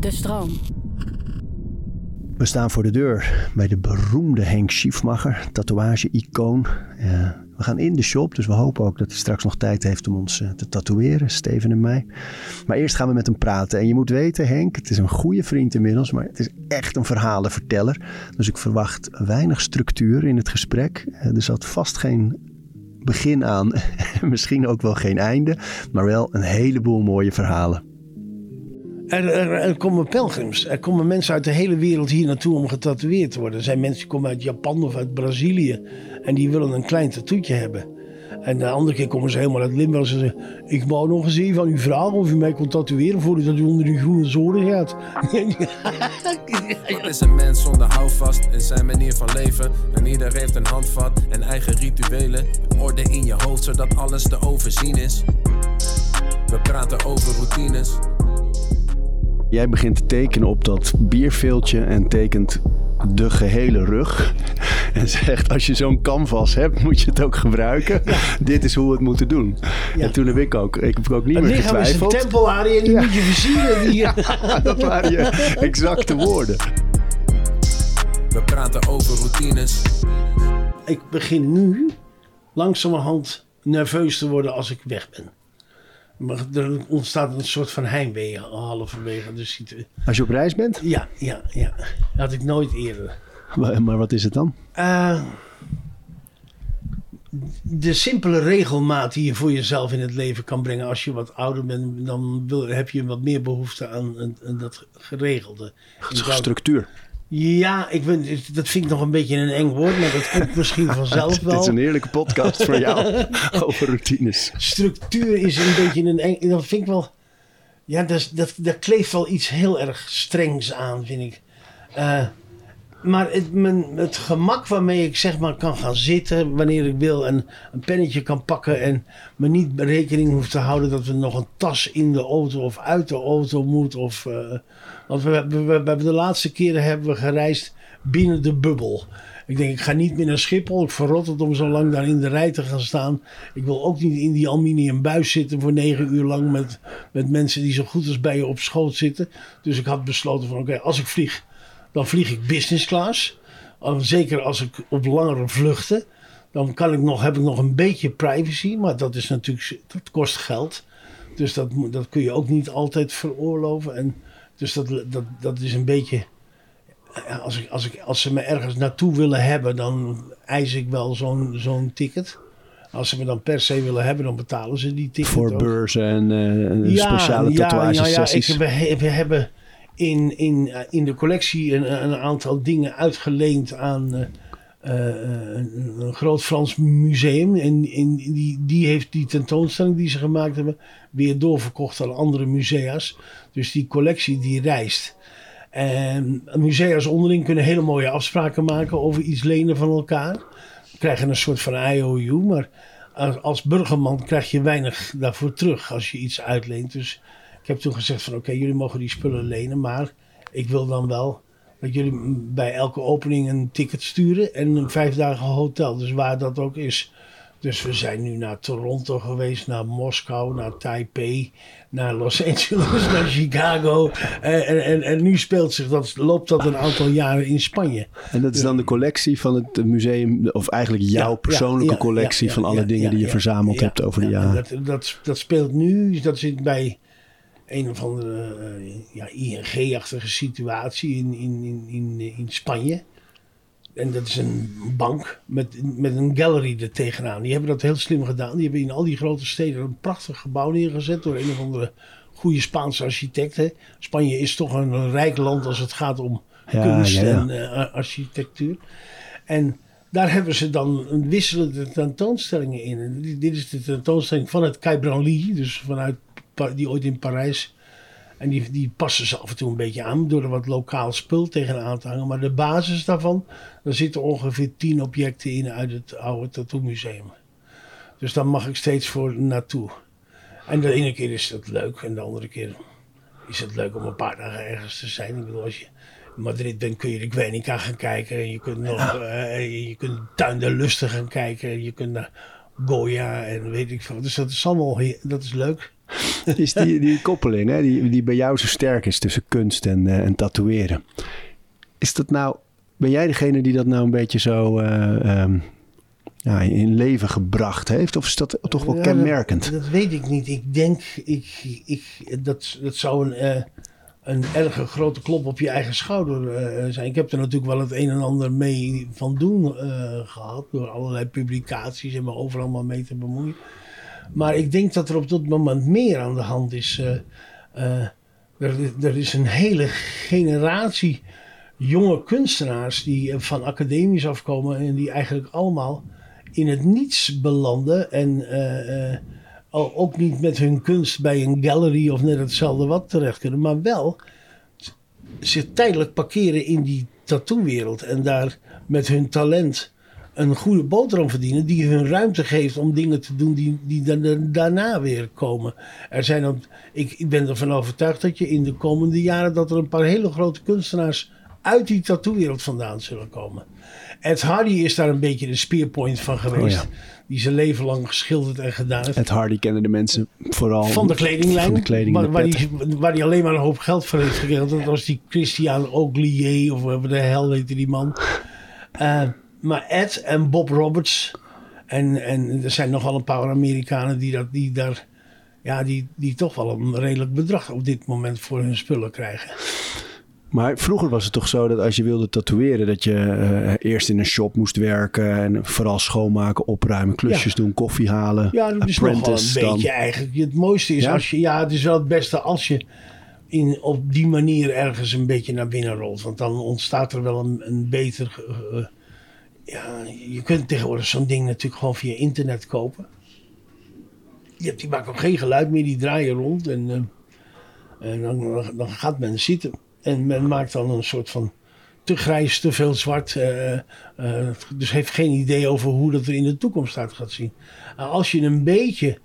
De stroom. We staan voor de deur bij de beroemde Henk Schiefmacher, tatoeage-icoon. Uh, we gaan in de shop, dus we hopen ook dat hij straks nog tijd heeft om ons uh, te tatoeëren, Steven en mij. Maar eerst gaan we met hem praten. En je moet weten, Henk, het is een goede vriend inmiddels, maar het is echt een verhalenverteller. Dus ik verwacht weinig structuur in het gesprek. Uh, er zat vast geen begin aan, misschien ook wel geen einde, maar wel een heleboel mooie verhalen. Er, er, er, komen pelgrims. Er komen mensen uit de hele wereld hier naartoe om getatoeëerd te worden. Er zijn mensen die komen uit Japan of uit Brazilië. En die willen een klein tattoetje hebben. En de andere keer komen ze helemaal uit Limburg. Ze zeggen, ik wou nog eens even aan u vragen of u mij kon tatoeëren voordat u onder die groene zoden gaat. Wat is een mens zonder houvast in zijn manier van leven? En ieder heeft een handvat en eigen rituelen. Orde in je hoofd zodat alles te overzien is. We praten over routines. Jij begint te tekenen op dat bierveeltje en tekent de gehele rug. En zegt, als je zo'n canvas hebt, moet je het ook gebruiken. Dit is hoe we het moeten doen. Ja. En toen heb ik ook, ik heb ook niet het meer getwijfeld. Het lichaam is een tempel, en die moet je versieren. Ja, dat waren je exacte woorden. We praten over routines. Ik begin nu langzamerhand nerveus te worden als ik weg ben. Maar er ontstaat een soort van heimwee halverwege de situatie. Als je op reis bent? Ja, ja, ja. Dat had ik nooit eerder. Maar, maar wat is het dan? Uh, de simpele regelmaat die je voor jezelf in het leven kan brengen. Als je wat ouder bent, dan wil, heb je wat meer behoefte aan, aan, dat geregelde. Structuur. Ja, ik ben, dat vind ik nog een beetje een eng woord, maar dat komt misschien vanzelf wel. Het is een heerlijke podcast voor jou over routines. Structuur is een beetje een eng. Dat vind ik wel. Ja, dat, dat, dat kleeft wel iets heel erg strengs aan, vind ik. Uh, maar het, mijn, het gemak waarmee ik zeg maar kan gaan zitten wanneer ik wil en een pennetje kan pakken en me niet rekening hoef te houden dat er nog een tas in de auto of uit de auto moet. Of, uh, want we, we, de laatste keren hebben we gereisd binnen de bubbel. Ik denk, ik ga niet meer naar Schiphol. Ik verrot het om zo lang daar in de rij te gaan staan. Ik wil ook niet in die aluminium buis zitten voor negen uur lang met, met mensen die zo goed als bij je op schoot zitten. Dus ik had besloten van oké, als ik vlieg dan vlieg ik business class. Zeker als ik op langere vluchten. Dan kan ik nog, heb ik nog een beetje privacy. Maar dat is natuurlijk, dat kost geld. Dus dat, dat kun je ook niet altijd veroorloven. En dus dat, dat, dat is een beetje. Als, ik, als, ik, als ze me ergens naartoe willen hebben, dan eis ik wel zo'n zo'n ticket. Als ze me dan per se willen hebben, dan betalen ze die ticket. Voor beurzen en uh, ja, speciale tatoeage ja, ja, ik, we, we hebben in, in, eh, in de collectie een, een aantal dingen uitgeleend aan uh, een, een, groot Frans museum. En, en die, die heeft die tentoonstelling die ze gemaakt hebben weer doorverkocht aan andere musea's. Dus die collectie die reist. En musea's onderling kunnen hele mooie afspraken maken over iets lenen van elkaar. Krijgen een soort van IOU, maar als burgerman krijg je weinig daarvoor terug als je iets uitleent. Dus ik heb toen gezegd van oké, jullie mogen die spullen lenen, maar ik wil dan wel dat jullie bij elke opening een ticket sturen en een vijf dagen hotel. Dus waar dat ook is. Dus we zijn nu naar Toronto geweest, naar Moskou, naar Taipei, naar Los Angeles, naar Chicago. En, en, en nu speelt zich dat, loopt dat een aantal jaren in Spanje. En dat is dan de collectie van het museum, of eigenlijk jouw persoonlijke collectie van alle dingen die je verzameld hebt over de jaren. Dat, dat, dat speelt nu, dat zit bij een of andere uh, ja, ING-achtige situatie in, in, in, in, in Spanje. En dat is een bank met, met een gallery er tegenaan. Die hebben dat heel slim gedaan. Die hebben in al die grote steden een prachtig gebouw neergezet door een of andere goede Spaanse architect. Hè. Spanje is toch een, rijk land als het gaat om kunst en uh, architectuur. En daar hebben ze dan een wisselende tentoonstellingen in. En dit is de tentoonstelling van het Branly, dus vanuit die ooit in Parijs. En die, die passen ze af en toe een beetje aan door er wat lokaal spul tegenaan te hangen. Maar de basis daarvan, daar zitten ongeveer tien objecten in uit het oude Tattoo Museum. Dus daar mag ik steeds voor naartoe. En de ene keer is dat leuk en de andere keer is het leuk om een paar dagen ergens te zijn. Ik bedoel, als je in Madrid bent kun je de Guernica gaan kijken. Je kunt nog, uh, je kunt Tuin de Lusten gaan kijken. Je kunt naar Goya en weet ik veel. Dus dat is allemaal, dat is leuk. is die, die koppeling hè, die, die bij jou zo sterk is tussen kunst en, uh, en tatoeëren. Is dat nou, ben jij degene die dat nou een beetje zo uh, um, ja, in leven gebracht heeft? Of is dat toch wel Ja, kenmerkend? Dat, dat weet ik niet. Ik denk, ik, ik, dat, dat zou een, eh, een erge grote klop op je eigen schouder eh, zijn. Ik heb er natuurlijk wel het een en ander mee van doen eh, gehad. Door allerlei publicaties en me overal maar mee te bemoeien. Maar ik denk dat er op dat moment meer aan de hand is. eh, er, er is een hele generatie jonge kunstenaars die van academies afkomen en die eigenlijk allemaal in het niets belanden en al- ook niet met hun kunst bij een gallery of net hetzelfde wat terecht kunnen, maar wel zich tijdelijk parkeren in die tattoo-wereld en daar met hun talent een goede boterham verdienen die hun ruimte geeft om dingen te doen die, die daarna weer komen. Er zijn ik, ik ben ervan overtuigd dat je in de komende jaren dat er een paar hele grote kunstenaars uit die tattoo-wereld vandaan zullen komen. Ed Hardy is daar een beetje de spearpoint van geweest. Oh Die zijn leven lang geschilderd en gedaan heeft. Ed Hardy kennen de mensen vooral Van de kledinglijn. Van de kleding, waar, waar, die, waar die alleen maar een hoop geld voor heeft gekregen. Dat was die Christian Oglier of wat de hel heette die man. Eh, maar Ed en Bob Roberts. En, en er zijn nogal een paar Amerikanen die, dat, die daar... Ja, die, die toch wel een redelijk bedrag op dit moment voor hun spullen krijgen. Maar vroeger was het toch zo dat als je wilde tatoeëren, dat je eh, eerst in een shop moest werken en vooral schoonmaken, opruimen, klusjes doen, koffie halen. Ja, dat is nog wel een dan. beetje eigenlijk. Het mooiste is Ja? als je... Ja, het is wel het beste als je in, op die manier ergens een beetje naar binnen rolt. Want dan ontstaat er wel een, een beter... ja, je kunt tegenwoordig zo'n ding natuurlijk gewoon via internet kopen. Je hebt, die maken ook geen geluid meer, die draaien rond. En, eh, en dan, dan gaat men zitten. En men maakt dan een soort van te grijs, te veel zwart. eh, eh, dus heeft geen idee over hoe dat er in de toekomst uit gaat zien. Nou, als je een beetje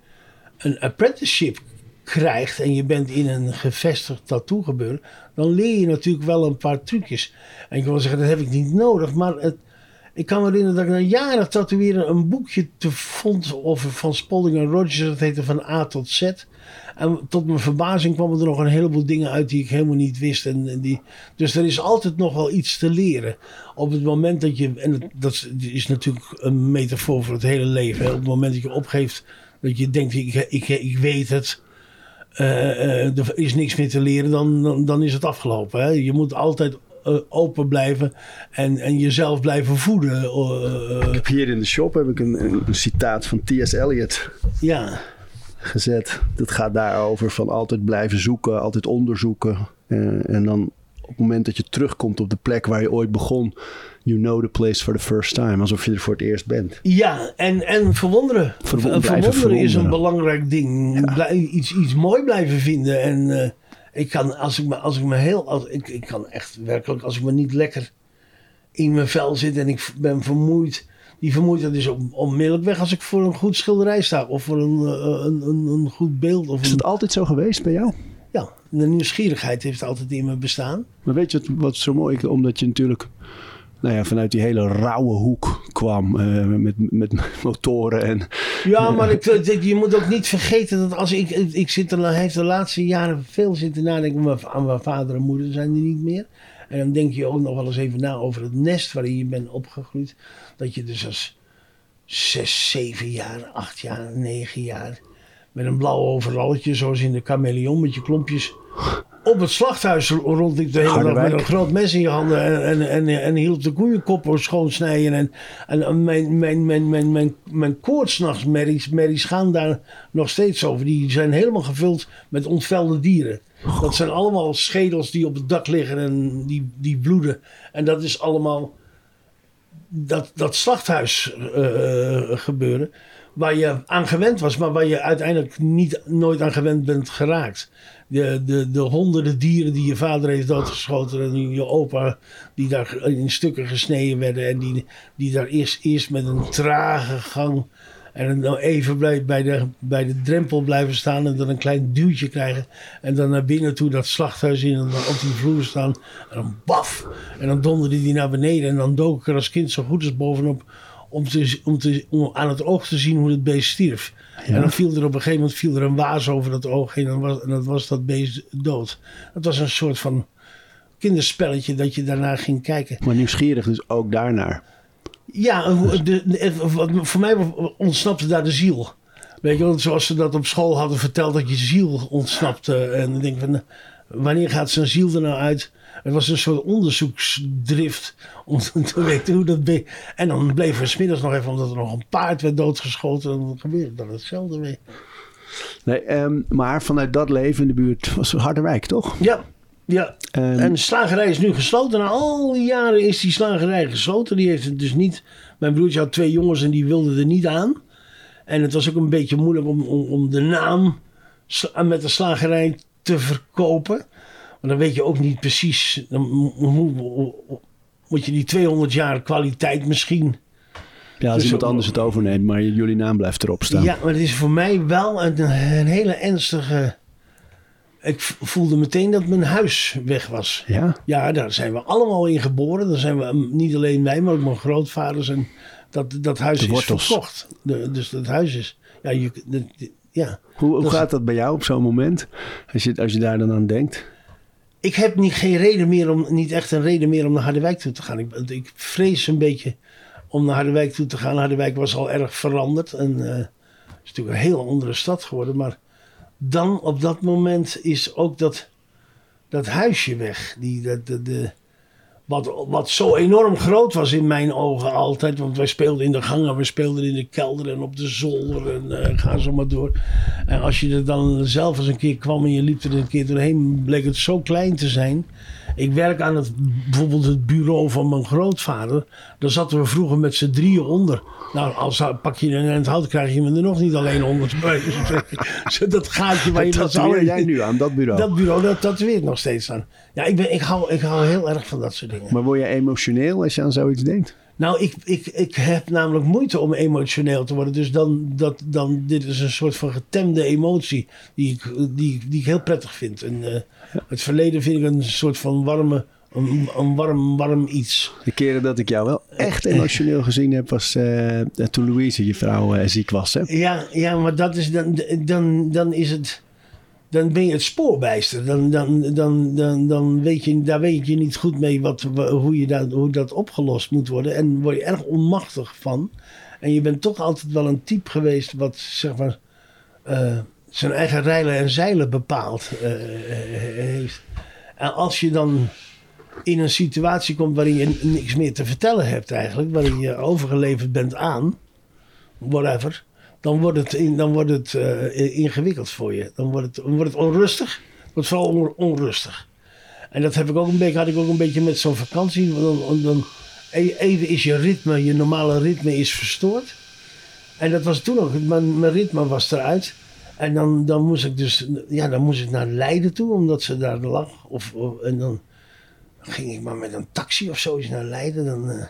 een apprenticeship krijgt en je bent in een gevestigd tattoo gebeuren, dan leer je natuurlijk wel een paar trucjes. En ik wil zeggen, dat heb ik niet nodig, maar het, ik kan me herinneren dat ik na jaren tatoeëren een boekje te vond over van Spalding en Rogers, dat heette van A tot Z. En tot mijn verbazing kwamen er nog een heleboel dingen uit die ik helemaal niet wist. En, en die, dus er is altijd nog wel iets te leren. Op het moment dat je, en dat- dat is natuurlijk een metafoor voor het hele leven. hè. Op het moment dat je opgeeft, dat je denkt, ik, ik, ik weet het. eh, eh, er is niks meer te leren, dan, dan, dan is het afgelopen. Hè? Je moet altijd eh, open blijven en, en jezelf blijven voeden. Ik heb hier in de shop heb ik een, een, een citaat van T.S. Eliot ja. Gezet. Dat gaat daarover van altijd blijven zoeken, altijd onderzoeken. Eh, en dan op het moment dat je terugkomt op de plek waar je ooit begon, you know the place for the first time. Alsof je er voor het eerst bent. Ja, en, en verwonderen. Verwonderen is een belangrijk ding. Blij- iets, iets mooi blijven vinden. En eh, ik kan, als ik me, als ik me heel, als, ik, ik kan echt werkelijk, als ik me niet lekker in mijn vel zit en ik ben vermoeid. Die vermoeidheid is on- onmiddellijk weg als ik voor een goed schilderij sta. Of voor een, eh, een, een, een goed beeld. Of Is dat altijd zo geweest bij jou? ja, de nieuwsgierigheid heeft altijd in me bestaan. Maar weet je wat, wat zo mooi is? Omdat je natuurlijk nou ja, vanuit die hele rauwe hoek kwam. eh, met, met motoren en... Ja, maar ik, ik- je moet ook niet vergeten dat als ik, ik, zit er, heeft de laatste jaren veel zitten nadenken. Aan mijn vader en moeder zijn die niet meer. En dan denk je ook nog wel eens even na over het nest waarin je bent opgegroeid. Dat je dus als zes, zeven jaar, acht jaar, negen jaar. met een blauw overalletje, zoals in de chameleon, met je klompjes. op het slachthuis rondliep de hele dag met een groot mes in je handen. en, en, en, en hielp de koeienkoppen schoonsnijden. En, en mijn, mijn, mijn, mijn, mijn, mijn koortsnachtsmerries merries gaan daar nog steeds over. Die zijn helemaal gevuld met ontvelde dieren. Dat zijn allemaal schedels die op het dak liggen en die, die bloeden. En dat is allemaal dat, dat slachthuis eh, gebeuren. Waar je aan gewend was, maar waar je uiteindelijk niet, nooit aan gewend bent geraakt. De, de, de honderden dieren die je vader heeft doodgeschoten en je opa die daar in stukken gesneden werden. En die, die daar eerst, eerst met een trage gang en dan even bij, bij, de, bij de drempel blijven staan en dan een klein duwtje krijgen. En dan naar binnen toe dat slachthuis in en dan op die vloer staan. En dan baf! En dan donderde die naar beneden en dan dook ik er als kind zo goed als bovenop om, te, om, te, om aan het oog te zien hoe het beest stierf. En dan viel er op een gegeven moment viel er een waas over dat oog heen en, was, en dat was dat beest dood. Dat was een soort van kinderspelletje dat je daarna ging kijken. Maar nieuwsgierig dus ook daarnaar. Ja, de, voor mij ontsnapte daar de ziel. Weet je wel, zoals ze dat op school hadden verteld, dat je ziel ontsnapte. En ik denk van, wanneer gaat zijn ziel er nou uit? Het was een soort onderzoeksdrift om te weten hoe dat... be- En dan bleven we smiddags nog even, omdat er nog een paard werd doodgeschoten. En dan gebeurde dan hetzelfde weer. Nee, ehm, maar vanuit dat leven in de buurt was Harderwijk, toch? Ja, ja. En- En de slagerij is nu gesloten. Na al die jaren is die slagerij gesloten. Die heeft het dus niet. Mijn broertje had twee jongens en die wilden er niet aan. En het was ook een beetje moeilijk om, om, om de naam met de slagerij te verkopen. Want dan weet je ook niet precies. Dan mo- mo- moet je die 200 jaar kwaliteit misschien. Ja, als Dus iemand anders het overneemt, maar jullie naam blijft erop staan. Ja, maar het is voor mij wel een, een hele ernstige. Ik voelde meteen dat mijn huis weg was. Ja? Ja, daar zijn we allemaal in geboren. Daar zijn we, mm, niet alleen wij, maar ook mijn grootvaders. En dat, dat huis De is verkocht. De, dus dat huis is... Ja, je, de- de- ja. Hoe, hoe Dat- gaat dat bij jou op zo'n moment? Als je, als je daar dan aan denkt. Ik heb niet, geen reden meer om, niet echt een reden meer om naar Harderwijk toe te gaan. Ik, ik vrees een beetje om naar Harderwijk toe te gaan. Harderwijk was al erg veranderd. En eh, het is natuurlijk een heel andere stad geworden. Maar dan op dat moment is ook dat, dat huisje weg. Die, dat, de, de, wat, wat zo enorm groot was in mijn ogen altijd. Want wij speelden in de gangen, we speelden in de kelder en op de zolder. En eh, ga zo maar door. En als je er dan zelf eens een keer kwam en je liep er een keer doorheen, bleek het zo klein te zijn. Ik werk aan het, bijvoorbeeld het bureau van mijn grootvader. Daar zaten we vroeger met z'n drieën onder. Nou, als pak je in het hout, krijg je me er nog niet alleen onder. Dat gaatje waar je Dat allen- jij nu aan, dat bureau. Dat bureau, dat tatoeëert nog steeds aan. Ja, ik, ben, ik, hou, ik hou heel erg van dat soort dingen. Maar word je emotioneel als je aan zoiets denkt? Nou, ik, ik, ik heb namelijk moeite om emotioneel te worden. Dus dan, dat, dan, dit is een soort van getemde emotie die ik, die, die ik heel prettig vind. En, eh, Het verleden vind ik een soort van warme, een, een warm, warm iets. De keren dat ik jou wel echt emotioneel gezien heb, was eh, toen Louise, je vrouw, eh, ziek was. Hè? Ja, ja maar dat is dan, dan, dan is het. Dan ben je het spoorbijster. Dan, dan, dan, dan, dan weet je, daar weet je niet goed mee wat, hoe, je dat, hoe dat opgelost moet worden. En word je erg onmachtig van. En je bent toch altijd wel een type geweest wat zeg maar, eh, zijn eigen rijlen en zeilen bepaald eh, heeft. En als je dan in een situatie komt waarin je niks meer te vertellen hebt eigenlijk. Waarin je overgeleverd bent aan, whatever. Dan wordt het, dan wordt het eh, ingewikkeld voor je. Dan wordt het, dan wordt het onrustig. Het wordt vooral on- onrustig. En dat heb ik ook een beetje, had ik ook een beetje met zo'n vakantie. Dan, e- even is je ritme, je normale ritme is verstoord. En dat was toen ook. Mijn, ritme was eruit. En dan, dan moest ik dus ja, dan moest ik naar Leiden toe, omdat ze daar lag. Of, en dan ging ik maar met een taxi of zo eens naar Leiden. Dan, eh,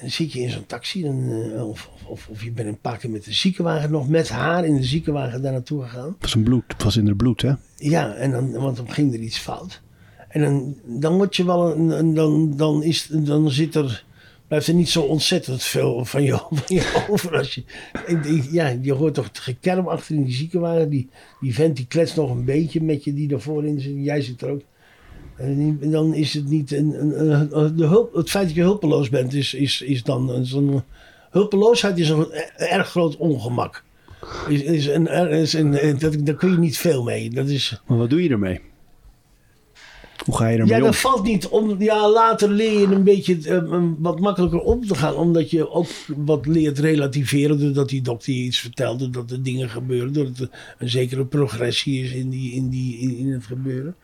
dan zit je in zo'n taxi. Dan, eh, of, of, of je bent een paar keer met de ziekenwagen nog met haar in de ziekenwagen daar naartoe gegaan. Het was, een bloed, het was in haar bloed, hè? Ja, en dan, want dan ging er iets fout. En dan, dan word je wel een, dan, dan, is, dan zit er, blijft er niet zo ontzettend veel van je, van je over. Als je, ja, je hoort toch het gekerm achter in die ziekenwagen. Die, die vent die kletst nog een beetje met je die daarvoor in zit. Jij zit er ook. Dan is het niet. Een, een, een- de het feit dat je hulpeloos bent, is, is, is dan zo'n. Hulpeloosheid is een erg groot ongemak. Is, is een, is een, dat, daar kun je niet veel mee. Dat is, Maar wat doe je ermee? Hoe ga je ermee ja, om? dat valt niet om. Ja, later leer je een beetje eh, wat makkelijker om te gaan. Omdat je ook wat leert relativeren. Doordat die dokter je iets vertelt. Doordat er dingen gebeuren. Doordat er een zekere progressie is in, die, in, die, in, in het gebeuren.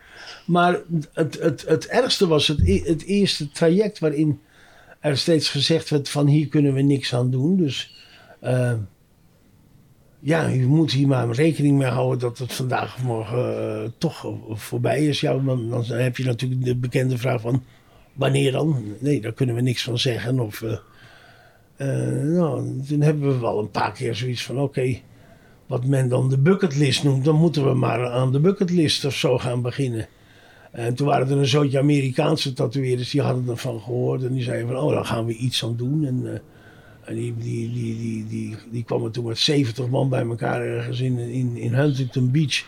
Maar het, het, het ergste was het, e- het eerste traject waarin er steeds gezegd werd van hier kunnen we niks aan doen. Dus eh, ja, je moet hier maar rekening mee houden dat het vandaag of morgen eh, toch voorbij is. Ja, dan, dan heb je natuurlijk de bekende vraag van wanneer dan? Nee, daar kunnen we niks van zeggen. Of, eh, nou, toen hebben we wel een paar keer zoiets van oké, wat men dan de bucketlist noemt, dan moeten we maar aan de bucketlist of zo gaan beginnen. En toen waren er een zootje Amerikaanse tatoeëerders die hadden ervan gehoord. En die zeiden van, oh, daar gaan we iets aan doen. En, En die, die, die, die, die, die kwamen toen met 70 man bij elkaar ergens in, in, in Huntington Beach.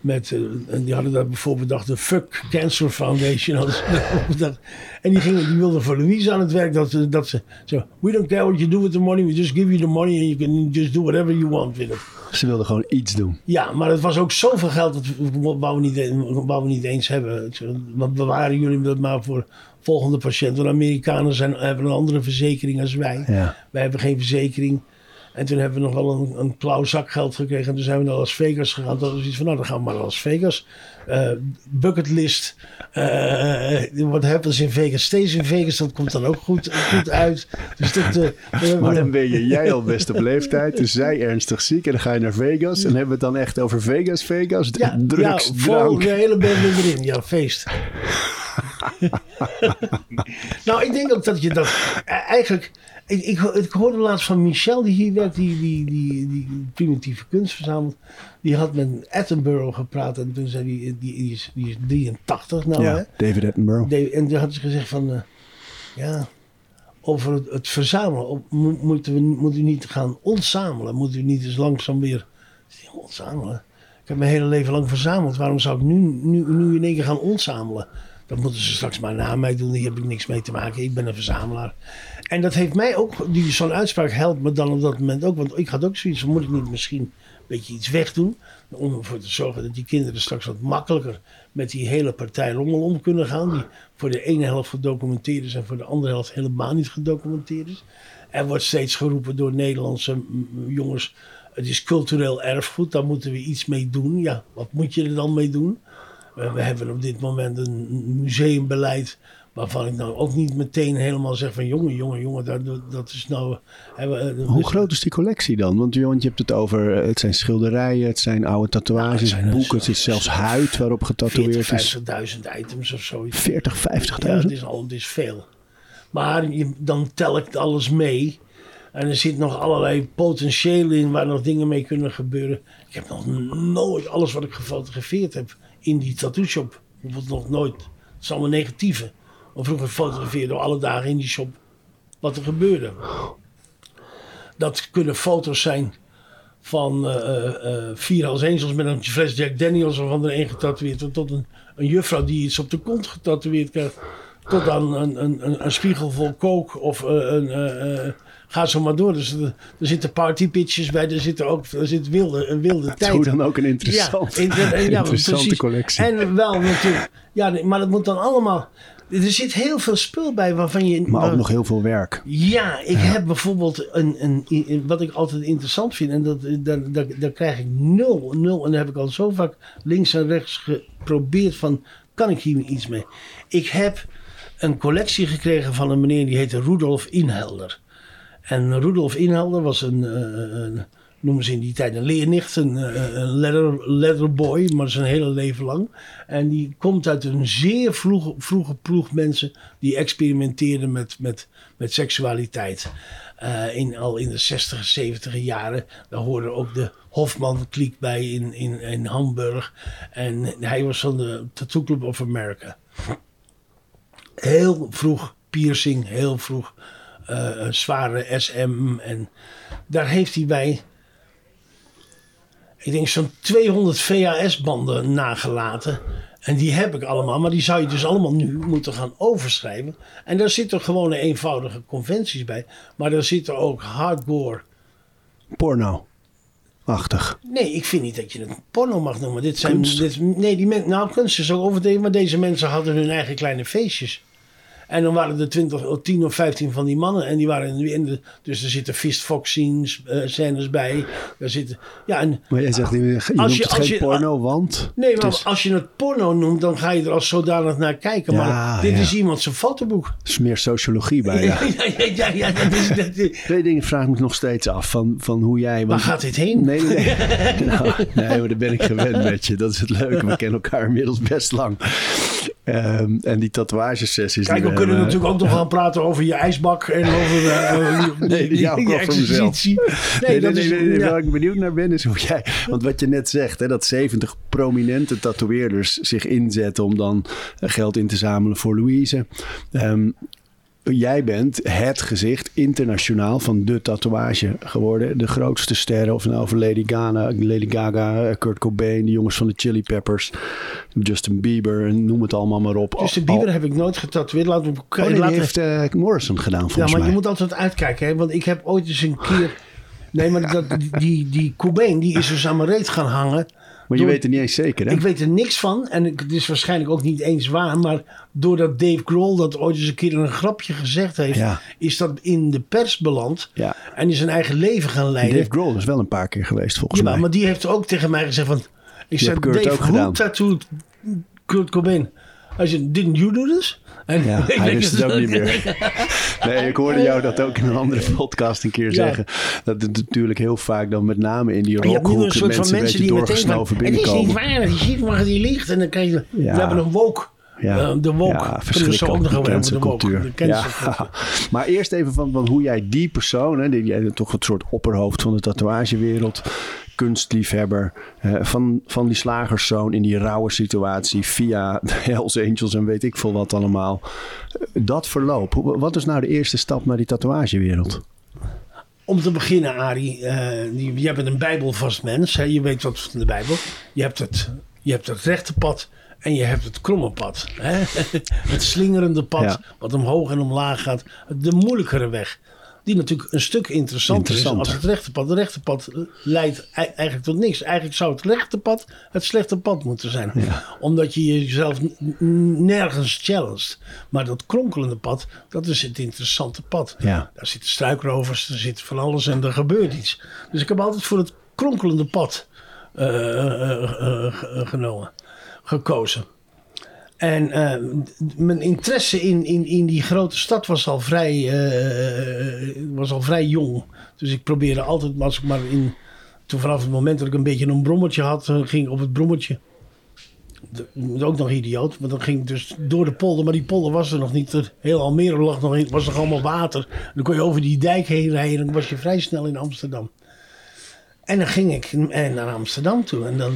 Met, eh, en die hadden daar bijvoorbeeld bedacht de Fuck Cancer Foundation. En die, gingen, die wilden voor Louise aan het werk. Dat, ze- dat ze zo, we don't care what you do with the money. We just give you the money and you can just do whatever you want with it. Ze wilden gewoon iets doen. Ja, maar het was ook zoveel geld dat we, wou we, niet, wou we niet eens hebben. We bewaren jullie dat maar voor volgende patiënt. Want Amerikanen zijn, hebben een andere verzekering als wij. Ja. Wij hebben geen verzekering. En toen hebben we nog wel een, een klauw zakgeld gekregen. En toen zijn we naar Las Vegas gegaan. Dat was iets van, nou dan gaan we maar naar Las Vegas. Eh bucketlist. eh wat happens in Vegas? Steeds in Vegas, dat komt dan ook goed, goed uit. Dus dat, eh, Maar dan ben je jij al best op leeftijd. Dus zij ernstig ziek. En dan ga je naar Vegas. En hebben we het dan echt over Vegas, Vegas. ja, drugs, ja, vol drank. de hele band erin. Ja, feest. nou, ik denk ook dat je dat eh, eigenlijk... Ik, ik, ho- ik hoorde laatst van Michel, die hier werkt, die, die, die, die primitieve kunst verzamelt. Die had met Attenborough gepraat en toen zei hij, die, die, is, die is 83 nou hè. Ja, David Attenborough. En toen had ze gezegd van, eh, ja, over het, het verzamelen. Op, mo- moeten we moet u niet gaan ontzamelen? Moet u niet eens langzaam weer ontzamelen? Ik heb mijn hele leven lang verzameld. Waarom zou ik nu, nu, nu in één keer gaan ontzamelen? Dat moeten ze straks maar na mij doen. Hier heb ik niks mee te maken. Ik ben een verzamelaar. En dat heeft mij ook, zo'n uitspraak helpt me dan op dat moment ook. Want ik had ook zoiets moet ik niet misschien een beetje iets wegdoen? Om ervoor te zorgen dat die kinderen straks wat makkelijker met die hele partij rommel om kunnen gaan. Die voor de ene helft gedocumenteerd is en voor de andere helft helemaal niet gedocumenteerd is. Er wordt steeds geroepen door Nederlandse jongens. Het is cultureel erfgoed, daar moeten we iets mee doen. Ja, wat moet je er dan mee doen? We hebben op dit moment een museumbeleid waarvan ik nou ook niet meteen helemaal zeg van jongen, jongen, jongen, dat, dat is nou... hè, we- Hoe groot is die collectie dan? Want want je hebt het over, eh, het zijn schilderijen, het zijn oude tatoeages, het zijn- boeken, het is zelfs huid waarop getatoeëerd 40, is. 50.000 items of zoiets. 40, 50.000? Ja, het is al, het is veel. Maar je, dan tel ik alles mee. En er zit nog allerlei potentieel in waar nog dingen mee kunnen gebeuren. Ik heb nog nooit alles wat ik gefotografeerd heb in die tattoo shop. Bijvoorbeeld nog nooit. Het is allemaal negatieve. Maar vroeger fotografeerde we alle dagen in die shop wat er gebeurde. Dat kunnen foto's zijn van vier Hells Angels met een fles Jack Daniels of er een getatoeëerd. Tot een, een juffrouw die iets op de kont getatoeëerd krijgt. Tot aan een, een, een, een spiegel vol kook of eh, een... eh, eh, Ga zo maar door. Dus er, zitten partypitches bij. Er zitten ook er zit wilde, een wilde tijd. Hoe dan ook een interessant, Ja, in- in- ja, interessante precies. collectie. En wel natuurlijk. Ja, maar dat moet dan allemaal. Er zit heel veel spul bij waarvan je. maar ook waar- nog heel veel werk. ja, ik heb bijvoorbeeld een, een, een- wat ik altijd interessant vind. En dat, daar, daar, daar krijg ik nul, nul. En daar heb ik al zo vaak links en rechts geprobeerd van, kan ik hier iets mee? Ik heb een collectie gekregen van een meneer die heette Rudolf Inhelder. En Rudolf Inhelder was een, eh, een noemen ze in die tijd een leernicht, een, eh, een leather, leatherboy, maar zijn hele leven lang. En die komt uit een zeer vroege, vroege ploeg mensen die experimenteerden met, met, met seksualiteit. Eh, in, al in de 60, 70 jaren. Daar hoorde ook de Hofman-kliek bij in, in, in Hamburg. En hij was van de Tattoo Club of America. Heel vroeg piercing, heel vroeg eh, zware SM. En daar heeft hij bij, ik denk zo'n 200 VHS-banden nagelaten. En die heb ik allemaal, maar die zou je dus allemaal nu moeten gaan overschrijven. En daar zitten gewone eenvoudige conventies bij. Maar daar zitten ook hardcore. Porno-achtig. Nee, ik vind niet dat je het porno mag noemen. Dit zijn, Kunst. dit, nee, die men, nou, kunst is ook overdreven, maar deze mensen hadden hun eigen kleine feestjes. En dan waren er 20, of 10 of 15 van die mannen. En die waren in de, in de- dus er zitten fist fox scenes, eh, scènes bij. Er zitten, ja, en Maar jij zegt, je, je noemt je- het als geen porno, want... Nee, maar als je het porno noemt, dan ga je er als zodanig naar kijken. Ja, maar dit ja. is iemand zijn fotoboek. is meer sociologie bij. Ja. ja, ja, dat is, dat is- Twee dingen vraag ik me nog steeds af. Van, van hoe jij... waar gaat dit heen? Nee, nee, nee. nou, nee, maar daar ben ik gewend met je. Dat is het leuke. We kennen elkaar inmiddels best lang. Ehm, en die tatoeagesessies. Kijk, we kunnen hebben- natuurlijk ook nog gaan praten over je ijsbak en over eh, eh, Nee, die exercitie. Nee, nee, dat nee, is- nee, ja. waar ik benieuwd naar ben is hoe jij... Want wat je net zegt, hè, dat 70 prominente tatoeëerders zich inzetten... om dan eh, geld in te zamelen voor Louise. Ehm, jij bent het gezicht internationaal van de tatoeage geworden. De grootste sterren, of nou over Lady Gaga, Lady Gaga, Kurt Cobain, de jongens van de Chili Peppers, Justin Bieber, noem het allemaal maar op. Justin Bieber heb ik nooit getatoeëerd. Laten we oh, nee, heeft uh, Morrison gedaan volgens mij. Ja, maar je moet altijd uitkijken, hè? want ik heb ooit eens een keer... Nee, maar dat, die, die Cobain, die is dus aan mijn reet gaan hangen. Maar je weet er niet eens zeker, hè? Ik weet er niks van. En het is waarschijnlijk ook niet eens waar. Maar doordat Dave Grohl dat ooit eens een keer een grapje gezegd heeft... is dat in de pers beland. Ja. En is zijn eigen leven gaan leiden. Dave Grohl is wel een paar keer geweest, volgens ja, mij. maar die heeft ook tegen mij gezegd van... Ik zei, Dave, ook gedaan. tattooed Kurt Cobain? Hij zei, didn't you do this? En ja, hij wist het ook niet meer. Nee, ik hoorde jou dat ook in een andere podcast een keer zeggen. Dat het natuurlijk heel vaak dan met name in die rockhoeken mensen, mensen een beetje doorgesnoven binnenkomen. Het is niet waar, die ziet maar die ligt en dan krijg je... We hebben een woke. Ja, uh, de woke. Ja, verschrikkelijk. De cancelcultuur. De ja. Maar eerst even van, van hoe jij die persoon, hè, die, jij toch het soort opperhoofd van de tatoeagewereld, kunstliefhebber uh, van, van die slagerszoon in die rauwe situatie via de Hells Angels en weet ik veel wat allemaal. Dat verloop. Wat is nou de eerste stap naar die tatoeagewereld? Om te beginnen, Arie, uh, je, bent een bijbelvast mens. Hè? Je weet wat van de Bijbel. Je hebt het, je hebt het rechte pad en je hebt het kromme pad. Hè? het slingerende pad, wat omhoog en omlaag gaat. De moeilijkere weg. Die natuurlijk een stuk interessanter is als het rechte pad. Het rechte pad leidt eigenlijk tot niks. Eigenlijk zou het rechte pad het slechte pad moeten zijn. Omdat je jezelf nergens challenged. Maar dat kronkelende pad, dat is het interessante pad. Ja. Daar zitten struikrovers, er zit van alles en er gebeurt iets. Dus ik heb altijd voor het kronkelende pad uh, genomen, gekozen. En uh, mijn interesse in, in, in die grote stad was al, vrij, uh, was al vrij jong. Dus ik probeerde altijd, maar in. Toen vanaf het moment dat ik een beetje een brommertje had, ging ik op het brommertje. De, ook nog idioot, maar dan ging ik dus door de polder. Maar die polder was er nog niet. Heel Almere lag nog in, was nog allemaal water. Dan kon je over die dijk heen rijden en dan was je vrij snel in Amsterdam. En dan ging ik naar Amsterdam toe. En dan.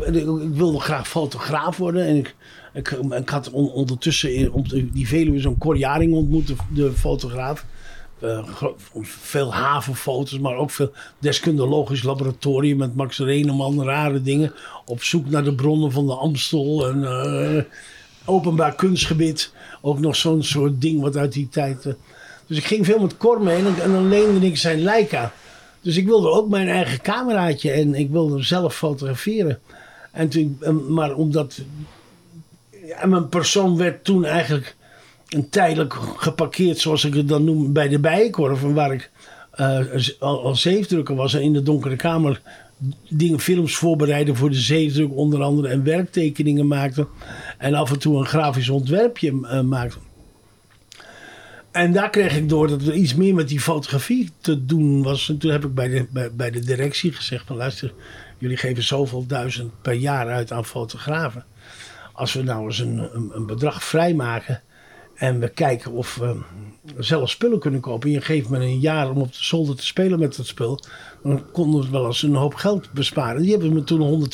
Ik wilde graag fotograaf worden. En ik ik, had ondertussen in, op die Veluwe zo'n Cor ontmoet, de, de fotograaf. Uh, veel havenfoto's, maar ook veel deskundelogisch laboratorium met Max Reneman, rare dingen. Op zoek naar de bronnen van de Amstel en uh, openbaar kunstgebied. Ook nog zo'n soort ding wat uit die tijd. Uh. dus ik ging veel met Cor mee en, en dan leende ik zijn Leica. Dus ik wilde ook mijn eigen cameraatje en ik wilde zelf fotograferen. En maar omdat en mijn persoon werd toen eigenlijk een tijdelijk geparkeerd, zoals ik het dan noem, bij de Bijenkorf. Waar ik uh, al, zeefdrukker was en in de donkere kamer dingen, films voorbereiden voor de zeefdruk onder andere. En werktekeningen maakte. En af en toe een grafisch ontwerpje uh, maakte. En daar kreeg ik door dat er iets meer met die fotografie te doen was. En toen heb ik bij de, bij, bij de directie gezegd van luister, jullie geven zoveel duizend per jaar uit aan fotografen als we nou eens een, een, een bedrag vrijmaken en we kijken of we zelf spullen kunnen kopen. En je geeft me een jaar om op de zolder te spelen met dat spul. Dan konden we wel eens een hoop geld besparen. Die hebben me toen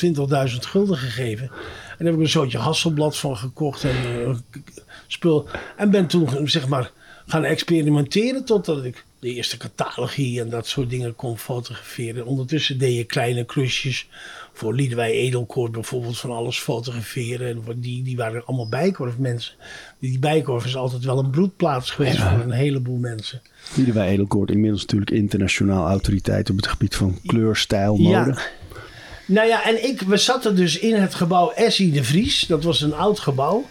120.000 gulden gegeven. En daar heb ik een soortje Hasselblad van gekocht en uh, spul. En ben toen zeg maar gaan experimenteren totdat ik de eerste catalogie en dat soort dingen kon fotograferen. Ondertussen deed je kleine klusjes voor Liedewij Edelkoort bijvoorbeeld van alles fotograferen. En die, die waren allemaal bijkorfmensen. Die bijkorf is altijd wel een broedplaats geweest voor een heleboel mensen. Liedewij Edelkoort inmiddels natuurlijk internationaal autoriteit op het gebied van kleur, stijl, mode. Ja. Nou ja, en ik, we zaten dus in het gebouw Essie de Vries. Dat was een oud gebouw.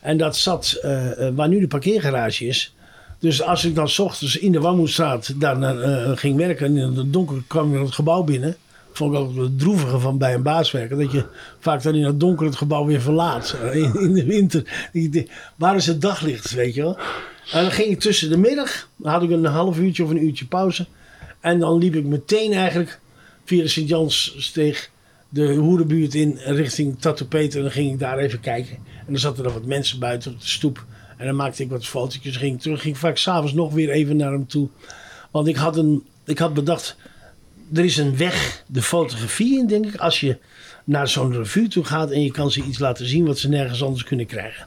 En dat zat uh, waar nu de parkeergarage is. Dus als ik dan s ochtends in de Wammoestraat daar uh, ging werken en in het donker kwam ik het gebouw binnen vond ik ook het droevige van bij een baas werken. Dat je vaak dan in het donker het gebouw weer verlaat. In, de winter. Waar is het daglicht, weet je wel? En dan ging ik tussen de middag. Dan had ik een half uurtje of een uurtje pauze. En dan liep ik meteen eigenlijk via de Sint-Janssteeg de hoerenbuurt in richting Tattoo Peter. En dan ging ik daar even kijken. En dan zaten er wat mensen buiten op de stoep. En dan maakte ik wat fotootjes. Ging ik terug. Ging vaak s'avonds nog weer even naar hem toe. Want ik had, een, ik had bedacht er is een weg de fotografie in, denk ik, als je naar zo'n revue toe gaat en je kan ze iets laten zien wat ze nergens anders kunnen krijgen.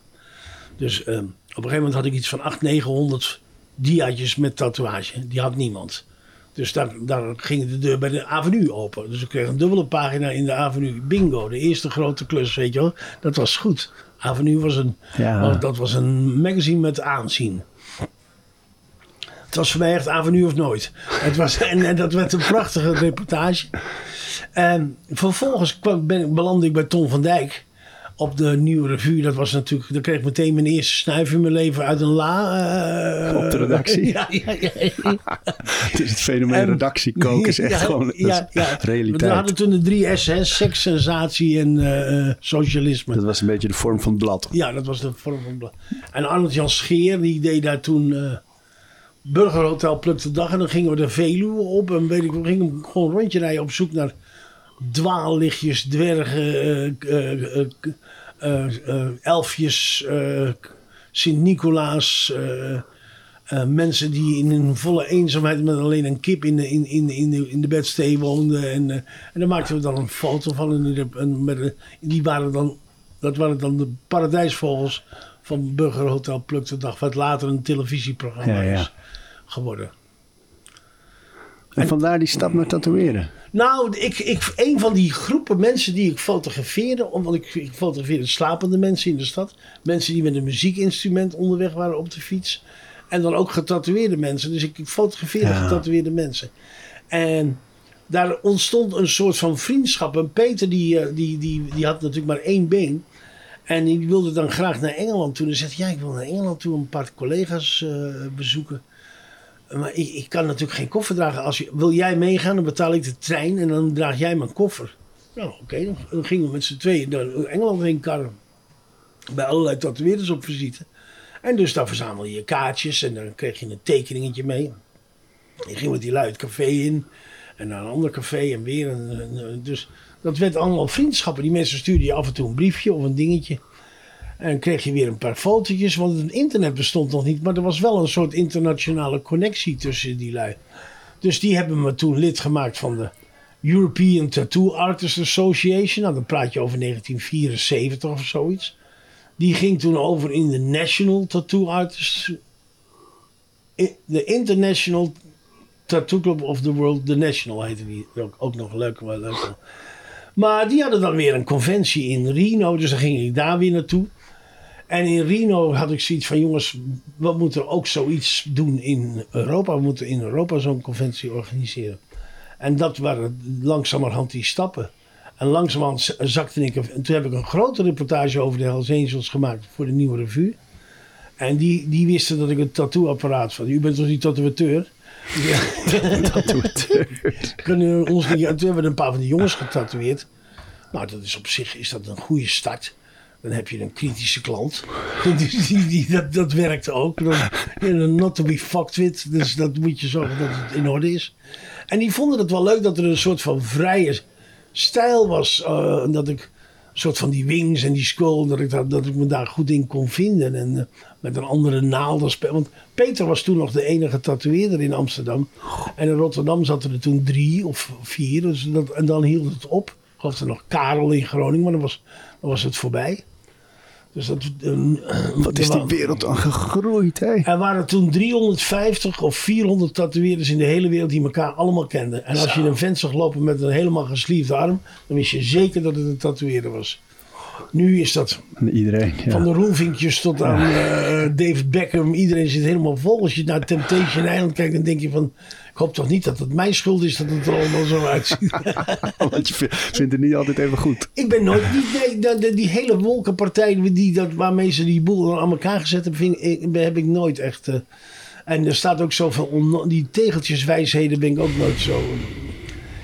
Dus ehm, Op een gegeven moment had ik iets van 800, 900 diaatjes met tatoeage. Die had niemand. Dus daar, daar ging de deur bij de avenue open. Dus ik kreeg een dubbele pagina in de avenue. Bingo, de eerste grote klus, weet je wel. Dat was goed. Avenue was een, Ja. dat was een magazine met aanzien. Het was voor mij echt avenue of nooit. Het was, en, en dat werd een prachtige reportage. En vervolgens kwam, ben, belandde ik bij Ton van Dijk op de nieuwe revue. Dat was natuurlijk, daar kreeg ik meteen mijn eerste snuif in mijn leven uit een la. eh, Op de redactie? Ja, ja, ja. Het is het fenomeen En- redactiekoken is echt Ja, gewoon ja, ja. We realiteit. hadden toen de drie S's, seks, sensatie en eh, eh, socialisme. Dat was een beetje de vorm van het blad. Ja, dat was de vorm van blad. En Arnold Jan Scheer, die deed daar toen Burgerhotel Pluk de Dag. En dan gingen we de Veluwe op. En weet ik, we gingen gewoon een rondje rijden op zoek naar dwaallichtjes, dwergen, eh, eh, eh, eh, eh, elfjes, eh, Sint-Nicolaas. eh, eh, mensen die in een volle eenzaamheid met alleen een kip in de, in, in, in de, in de bedstee woonden. En, eh, en daar maakten we dan een foto van. En die, met, een- die waren dan, dat waren dan de paradijsvogels van Burgerhotel Pluk de Dag. Wat later een televisieprogramma Ja, is geworden. En vandaar die stap naar tatoeëren. Nou, ik, ik, een van die groepen mensen die ik fotografeerde, omdat ik, ik fotografeerde slapende mensen in de stad, mensen die met een muziekinstrument onderweg waren op de fiets, en dan ook getatoeëerde mensen. Dus ik fotografeerde Ja. getatoeëerde mensen. En daar ontstond een soort van vriendschap. En Peter, die, eh, die, die, die had natuurlijk maar één been. En die wilde dan graag naar Engeland toe. En zei: Ja, ik wil naar Engeland toe een paar collega's eh, bezoeken. Maar ik, ik kan natuurlijk geen koffer dragen. Als je, wil jij meegaan, dan betaal ik de trein en dan draag jij mijn koffer. Nou, oké, dan, dan gingen we met z'n tweeën naar Engeland heen karren. Bij allerlei tatoeëerders op visite. En dus daar verzamel je je kaartjes en dan kreeg je een tekeningetje mee. Je ging met die lui het café in en naar een ander café en weer. En, dus dat werd allemaal vriendschappen. Die mensen stuurden je af en toe een briefje of een dingetje. En kreeg je weer een paar fotootjes, want het internet bestond nog niet. Maar er was wel een soort internationale connectie tussen die lui. Dus die hebben me toen lid gemaakt van de European Tattoo Artists Association. Nou, dan praat je over 1974 of zoiets. Die ging toen over in de National Tattoo Artists. De International Tattoo Club of the World, the National heette die. Ook, ook nog leuk, wel leuk. Maar die hadden dan weer een conventie in Reno, dus dan ging ik daar weer naartoe. En in Reno had ik zoiets van: jongens, we moeten ook zoiets doen in Europa. We moeten in Europa zo'n conventie organiseren. En dat waren langzamerhand die stappen. En langzamerhand zakte ik. En toen heb ik een grote reportage over de Hells Angels gemaakt voor de nieuwe revue. En die, die wisten dat ik een tattooapparaat van. U bent toch die tatoeateur? Ja. Kunnen ons niet, en toen hebben we een paar van die jongens getatoeëerd. Nou, dat is op zich is dat een goede start. Dan heb je een kritische klant. Die, die, die- dat, dat werkt ook. Dan, not to be fucked with. Dus dat moet je zorgen dat het in orde is. En die vonden het wel leuk dat er een soort van vrije stijl was. eh, dat ik soort van die wings en die skull. Dat ik, dat, ik me daar goed in kon vinden. En eh, met een andere naaldenspel. Want Peter was toen nog de enige tatoeëerder in Amsterdam. En in Rotterdam zaten er toen drie of vier. Dus dat, en dan hield het op. Ik geloof er nog Karel in Groningen. Maar dan was, dan was het voorbij. Dus dat, eh, Wat is die wereld dan gegroeid, hè? er waren toen 350 of 400 tatoeëerders in de hele wereld die elkaar allemaal kenden. En als je een vent zag lopen met een helemaal gesliefde arm, dan wist je zeker dat het een tatoeëerder was. Nu is dat Iedereen, ja. van de roelvinkjes tot aan eh, David Beckham. Iedereen zit helemaal vol. Als je naar Temptation Island kijkt, dan denk je van... Ik hoop toch niet dat het mijn schuld is dat het er allemaal zo uitziet. Want je vindt- het niet altijd even goed. Ik ben nooit, die, die hele wolkenpartij die, dat, waarmee ze die boel aan elkaar gezet hebben, vind ik, heb ik nooit echt. eh, en er staat ook zoveel, die tegeltjeswijsheden ben ik ook nooit zo.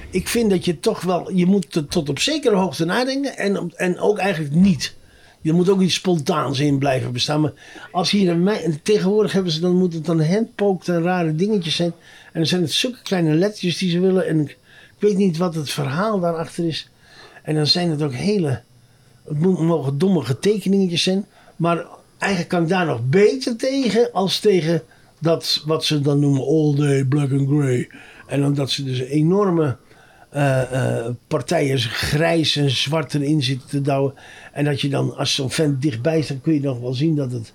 Ik vind dat je toch wel, je moet tot op zekere hoogte nadenken en, en ook eigenlijk niet. Er moet ook iets spontaans in blijven bestaan. Maar als hier een mij, tegenwoordig hebben ze, dan moet het dan handpoked en rare dingetjes zijn. En dan zijn het zulke kleine lettertjes die ze willen. En ik, weet niet wat het verhaal daarachter is. En dan zijn het ook hele, het mo- mogen domme tekeningetjes zijn. Maar eigenlijk kan ik daar nog beter tegen als tegen dat wat ze dan noemen all day black and grey. En dan dat ze dus enorme eh, eh, partijen grijs en zwart erin zitten te douwen. En dat je dan, als zo'n vent dichtbij staat, kun je nog wel zien dat het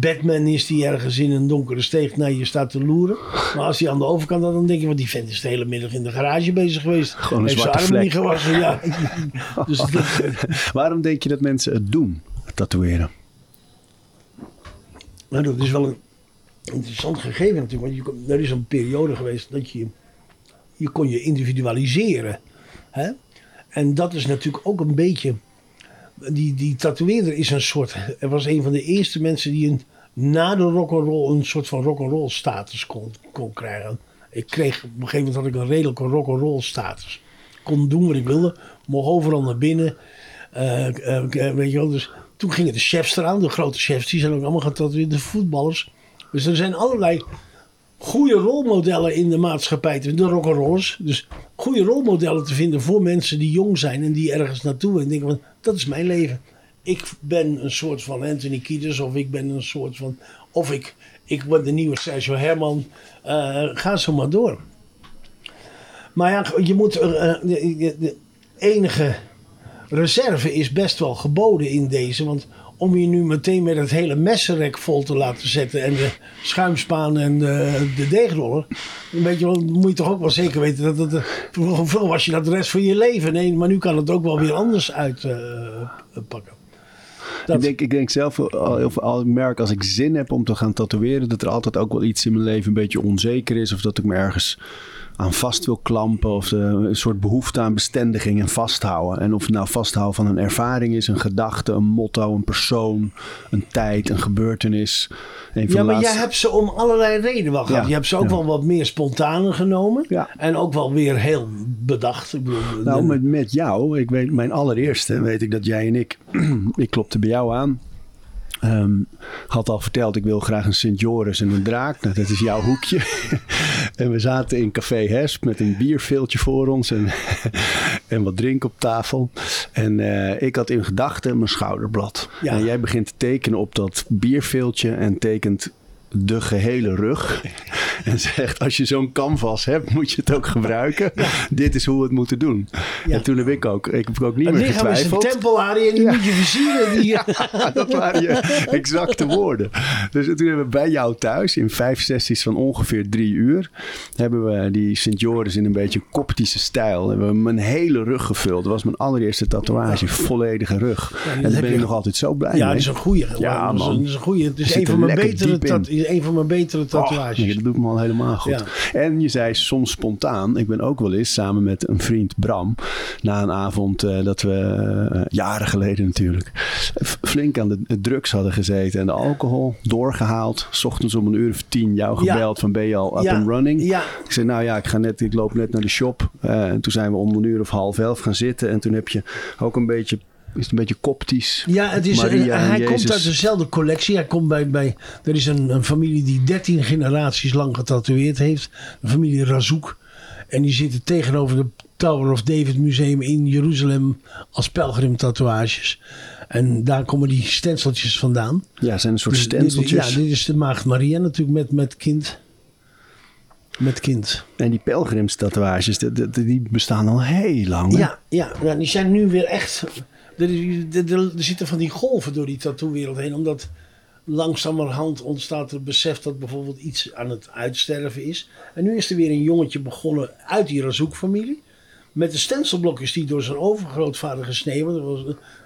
Batman is die ergens in een donkere steeg naar je staat te loeren. Maar als hij aan de overkant had, dan denk je, want die vent is de hele middag in de garage bezig geweest. Gewoon een Heeft zijn zwarte armen niet gewassen, ja. dus dat- Waarom denk je dat mensen het doen, het tatoeëren? Nou, dat is wel een interessant gegeven natuurlijk. Want je, er is een periode geweest dat je, je kon je individualiseren. Hè? En dat is natuurlijk ook een beetje... Die, die tatoeëerder is een soort... Er was een van de eerste mensen die een, na de rock'n'roll een soort van rock'n'roll status kon, kon krijgen. Ik kreeg, op een gegeven moment had ik een redelijke rock'n'roll status. Kon doen wat ik wilde. Mocht overal naar binnen. Eh, eh, eh, weet je wel, dus toen gingen de chefs eraan, de grote chefs, die zijn ook allemaal getatoeëerd, de voetballers. Dus er zijn allerlei goede rolmodellen in de maatschappij, te vinden, de rock'n'rolls. Dus goede rolmodellen te vinden voor mensen die jong zijn en die ergens naartoe en denken van, dat is mijn leven. Ik ben een soort van Anthony Kiedis of ik ben een soort van, of ik, ik ben de nieuwe Sergio Herman. Eh, ga zo maar door. Maar ja, je moet, eh, eh, de, de- de enige reserve is best wel geboden in deze. Want om je nu meteen met het hele messenrek vol te laten zetten. En de schuimspaan en de, de deegroller. Dan weet je wel, dan moet je toch ook wel zeker weten dat het. Vroeger vroeger was je dat de rest van je leven. Nee, maar nu kan het ook wel weer anders uitpakken. Dat- Ik, denk, ik denk zelf, of al ik merk als ik zin heb om te gaan tatoeëren, dat er altijd ook wel iets in mijn leven een beetje onzeker is. Of dat ik me ergens aan vast wil klampen. Of de- een soort behoefte aan bestendiging en vasthouden. En of het nou vasthouden van een ervaring is, een gedachte, een motto, een persoon, een tijd, een gebeurtenis. Een van Ja, maar laatste- jij hebt ze om allerlei redenen wel gehad. Ja, Je hebt ze ook ja. wel wat meer spontane genomen. Ja. En ook wel weer heel bedacht. Ik bedoel, Nou, met, met jou, ik weet, mijn allereerste, weet ik dat jij en ik, ik klopte bij jou aan. Ehm, had al verteld, ik wil graag een Sint Joris en een draak. Nou, dat is jouw hoekje. en we zaten in Café Hesp met een bierveeltje voor ons en, en wat drink op tafel. En eh, ik had in gedachten mijn schouderblad. Ja. En jij begint te tekenen op dat bierveeltje en tekent de gehele rug. En zegt, als je zo'n canvas hebt, moet je het ook gebruiken. Dit is hoe we het moeten doen. Ja. En toen heb ik ook, ik heb ook niet het meer lichaam is een getwijfeld. tempelarie en die moet je versieren. Die, dat waren je exacte woorden. Dus toen hebben we bij jou thuis in vijf sessies van ongeveer drie uur... hebben we die Sint Joris in een beetje koptische stijl... hebben we mijn hele rug gevuld. Dat was mijn allereerste tatoeage, volledige rug. en daar heb ben ik je- nog altijd zo blij Ja, mee. dat is een goeie. Ja, man. dat is een goeie. Het is een van, mijn betere een van mijn betere tatoeages. Dat doet me al helemaal goed. Ja. En je zei soms spontaan. Ik ben ook wel eens samen met een vriend Bram. Na een avond eh, dat we, eh, jaren geleden natuurlijk, flink aan de drugs hadden gezeten. En de alcohol doorgehaald. 's ochtends om een uur of tien jou Ja. gebeld van ben je al up Ja, and running? ja. Ik zei nou ja, ik, ga net, ik loop net naar de shop. Eh, en toen zijn we om een uur of half elf gaan zitten. En toen heb je ook een beetje, het een beetje koptisch. Ja, het is, Maria hij Jezus. komt uit dezelfde collectie. Hij komt bij, bij er is een, een familie die 13 generaties lang getatoeëerd heeft. De familie Razouk. En die zitten tegenover de Tower of David Museum in Jeruzalem als pelgrimtatoeages. En daar komen die stenseltjes vandaan. Ja, zijn een soort Dus stenseltjes. ja, dit is de Maagd Maria natuurlijk met, met kind. Met kind. En die pelgrimstatoeages, die, die- die bestaan al heel lang. hè? Ja, ja, ja, die zijn nu weer echt. Er, er, er- zitten van die golven door die tattoo-wereld heen. Omdat langzamerhand ontstaat er besef dat bijvoorbeeld iets aan het uitsterven is. En nu is er weer een jongetje begonnen uit die Razouk-familie. Met de stencilblokjes die door zijn overgrootvader gesneden. Dat was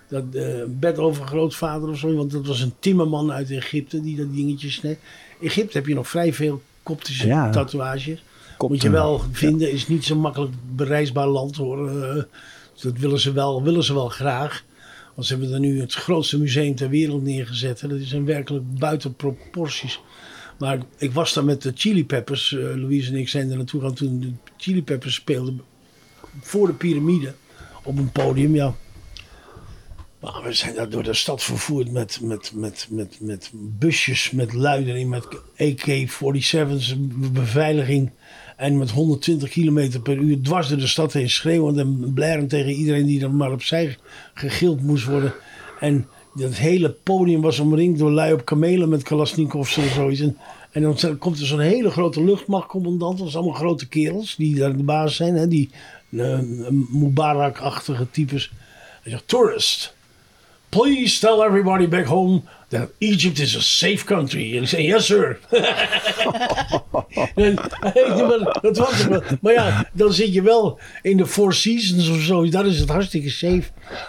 dat eh bedovergrootvader of zo. Want dat was een timmerman uit Egypte die dat dingetje sneed. Egypte heb je nog vrij veel koptische Ja. tatoeages. Kopten. Moet je wel vinden, is niet zo makkelijk bereisbaar land hoor. Eh, dat willen ze, wel, willen ze wel graag. Want ze hebben er nu het grootste museum ter wereld neergezet. Dat is een werkelijk buiten proporties. Maar ik was daar met de Chili Peppers. eh, Louise en ik zijn er naartoe gaan toen de Chili Peppers speelden. Voor de piramide. Op een podium, ja. Maar we zijn daar door de stad vervoerd met, met, met, met, met busjes, met luiden met AK-47's, beveiliging. En met 120 km per uur dwars door de stad heen schreeuwend en blaren tegen iedereen die er maar opzij gegild moest worden. En dat hele podium was omringd door lui op kamelen met Kalasnikovs en zoiets. En, en dan komt er zo'n hele grote luchtmachtcommandant. Dat zijn allemaal grote kerels die daar de baas zijn. Hè, die eh, Mubarak-achtige types. Hij zegt, tourist. Please tell everybody back home that Egypt is a safe country. En ik zei, yes sir. En, maar, dat was het wel. maar ja, dan zit je wel in de Four Seasons of zo. Daar is het hartstikke safe.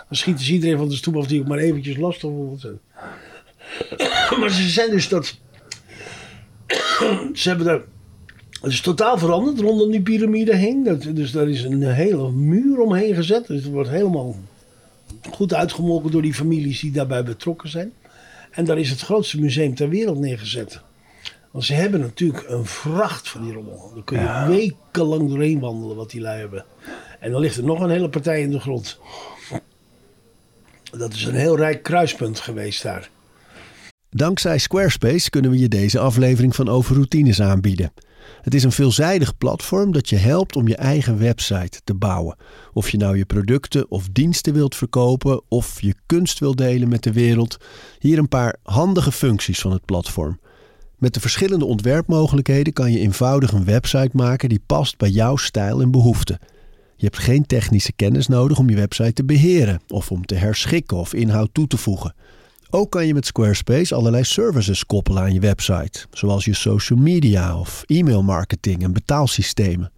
Schieten ze iedereen van de stoep af die ook maar eventjes lastig wordt. maar ze zijn dus dat... ze hebben daar... Het is totaal veranderd rondom die piramide heen. Dat, dus daar is een hele muur omheen gezet. Dus het wordt helemaal goed uitgemolken door die families die daarbij betrokken zijn. En daar is het grootste museum ter wereld neergezet. Want ze hebben natuurlijk een vracht van die rommel. Daar kun je wekenlang doorheen wandelen wat die lui hebben. En dan ligt er nog een hele partij in de grond. Dat is een heel rijk kruispunt geweest daar. Dankzij Squarespace kunnen we je deze aflevering van Over Routines aanbieden. Het is een veelzijdig platform dat je helpt om je eigen website te bouwen. Of je nou je producten of diensten wilt verkopen of je kunst wilt delen met de wereld. Hier een paar handige functies van het platform. Met de verschillende ontwerpmogelijkheden kan je eenvoudig een website maken die past bij jouw stijl en behoeften. Je hebt geen technische kennis nodig om je website te beheren of om te herschikken of inhoud toe te voegen. Ook kan je met Squarespace allerlei services koppelen aan je website, zoals je social media of e-mailmarketing en betaalsystemen.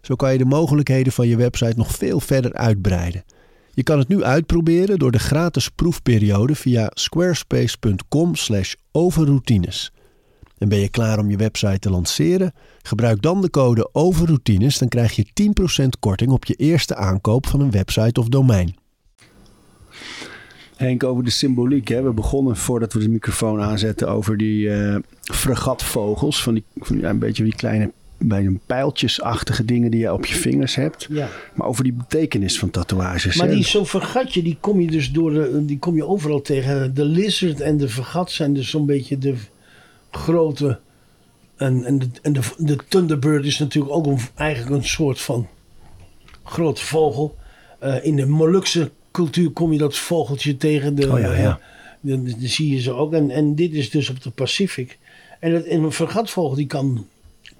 Zo kan je de mogelijkheden van je website nog veel verder uitbreiden. Je kan het nu uitproberen door de gratis proefperiode via squarespace.com/overroutines. En ben je klaar om je website te lanceren? Gebruik dan de code OVERROUTINES, dan krijg je 10% korting op je eerste aankoop van een website of domein. Henk, over de symboliek. Hè? We begonnen voordat we de microfoon aanzetten over die uh, fregatvogels. Van die, van ja, een beetje die kleine bij een pijltjesachtige dingen die je op je vingers hebt. Ja. Maar over die betekenis van tatoeages. Maar die zo'n vergatje, die kom je dus door de, die kom je overal tegen. De lizard en de vergat zijn dus zo'n beetje de grote. En, en, de, en de, de thunderbird is natuurlijk ook een, eigenlijk een soort van grote vogel. Uh, in de Molukse cultuur kom je dat vogeltje tegen. De, Oh ja, ja. de zie je ze ook. En, en dit is dus op de Pacific. En, en een vergatvogel die kan een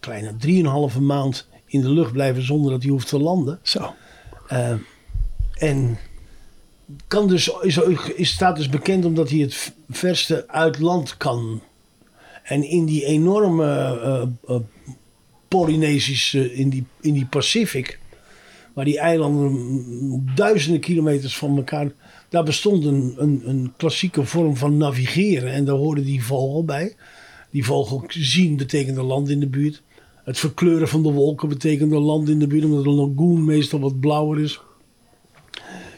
kleine drieënhalve maand in de lucht blijven zonder dat hij hoeft te landen. Zo. Eh, en kan dus, is, is, staat dus bekend omdat hij het verste uit land kan. En in die enorme eh, Polynesische, in die, in die Pacific, waar die eilanden duizenden kilometers van elkaar, daar bestond een, een, klassieke vorm van navigeren. En daar hoorde die vogel bij. Die vogel zien betekende land in de buurt. Het verkleuren van de wolken betekende land in de buurt, omdat de lagoon meestal wat blauwer is.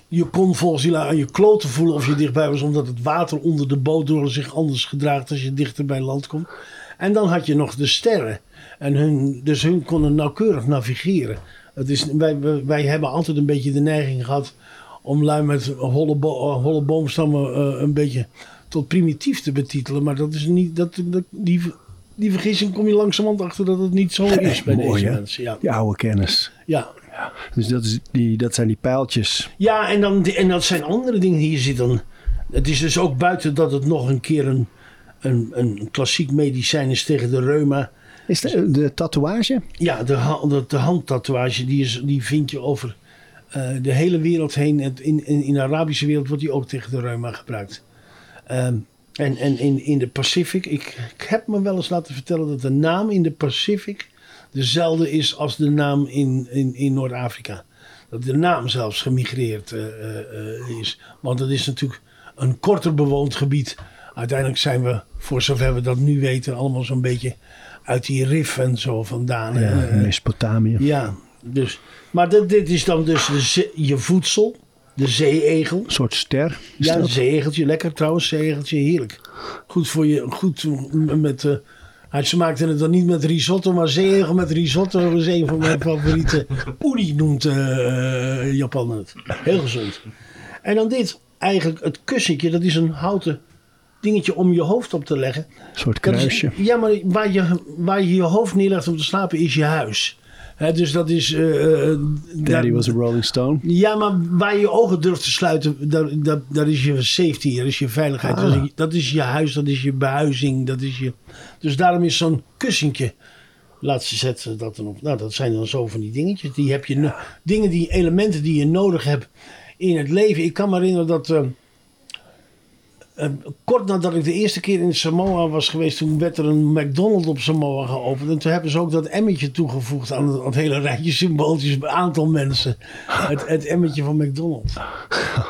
Je kon volgens die aan je kloten voelen of je dichtbij was, omdat het water onder de boot door zich anders gedraagt als je dichter bij land komt. En dan had je nog de sterren. En hun, dus hun konden nauwkeurig navigeren. Het is, wij, wij, hebben altijd een beetje de neiging gehad om lui met holle, bo- eh, holle boomstammen eh, een beetje tot primitief te betitelen. Maar dat is niet, dat, dat, die, die vergissing kom je langzamerhand achter dat het niet zo is bij mooi, deze hè? mensen. Ja. Die oude kennis. Ja. Dus dat, is die, dat zijn die pijltjes. Ja, en, dan, en dat zijn andere dingen die je ziet dan. Het is dus ook buiten dat het nog een keer een, een, een klassiek medicijn is tegen de reuma. Is de, de tatoeage? Ja, de, de, de handtatoeage die, is, die vind je over eh, de hele wereld heen. In, in, in de Arabische wereld wordt die ook tegen de reuma gebruikt. Ehm, en en in, in de Pacific, ik, ik heb me wel eens laten vertellen dat de naam in de Pacific dezelfde is als de naam in, in, in Noord-Afrika. Dat de naam zelfs gemigreerd eh, eh, eh, is. Want het is natuurlijk een korter bewoond gebied. Uiteindelijk zijn we, voor zover we dat nu weten, allemaal zo'n beetje uit die rif en zo vandaan. Ja, Eh, Mesopotamië. ja, dus. Maar dit, dit is dan dus de je voedsel. De zeeegel. Een soort ster. Ja, een dat? zeegeltje. Lekker trouwens, zeegeltje. Heerlijk. Goed voor je. Goed met... eh hij- ze maakten het dan niet met risotto, maar zeeegel met risotto is een van mijn favoriete. Uni noemt eh Japan het. Heel gezond. En dan dit. Eigenlijk het kussentje. Dat is een houten dingetje om je hoofd op te leggen. Een soort Dat is- kruisje. ja, maar waar je, waar je je hoofd neerlegt om te slapen is je huis. Dus dat is... eh, eh, Daddy daar- was a Rolling Stone. ja, maar waar je ogen durft te sluiten, daar, daar, daar is je safety, daar is je veiligheid. Ah. Dat, is, dat is je huis, dat is je behuizing, dat is je... Dus daarom is zo'n kussentje, laat ze zetten dat dan op. Nou, dat zijn dan zo van die dingetjes. Die heb je, dingen, die elementen die je nodig hebt in het leven. Ik kan me herinneren dat... eh, eh, kort nadat ik de eerste keer in Samoa was geweest, toen werd er een McDonald's op Samoa geopend. En toen hebben ze ook dat emmetje toegevoegd aan het, aan het hele rijtje symbooltjes bij aantal mensen. Het, het emmetje van McDonald's.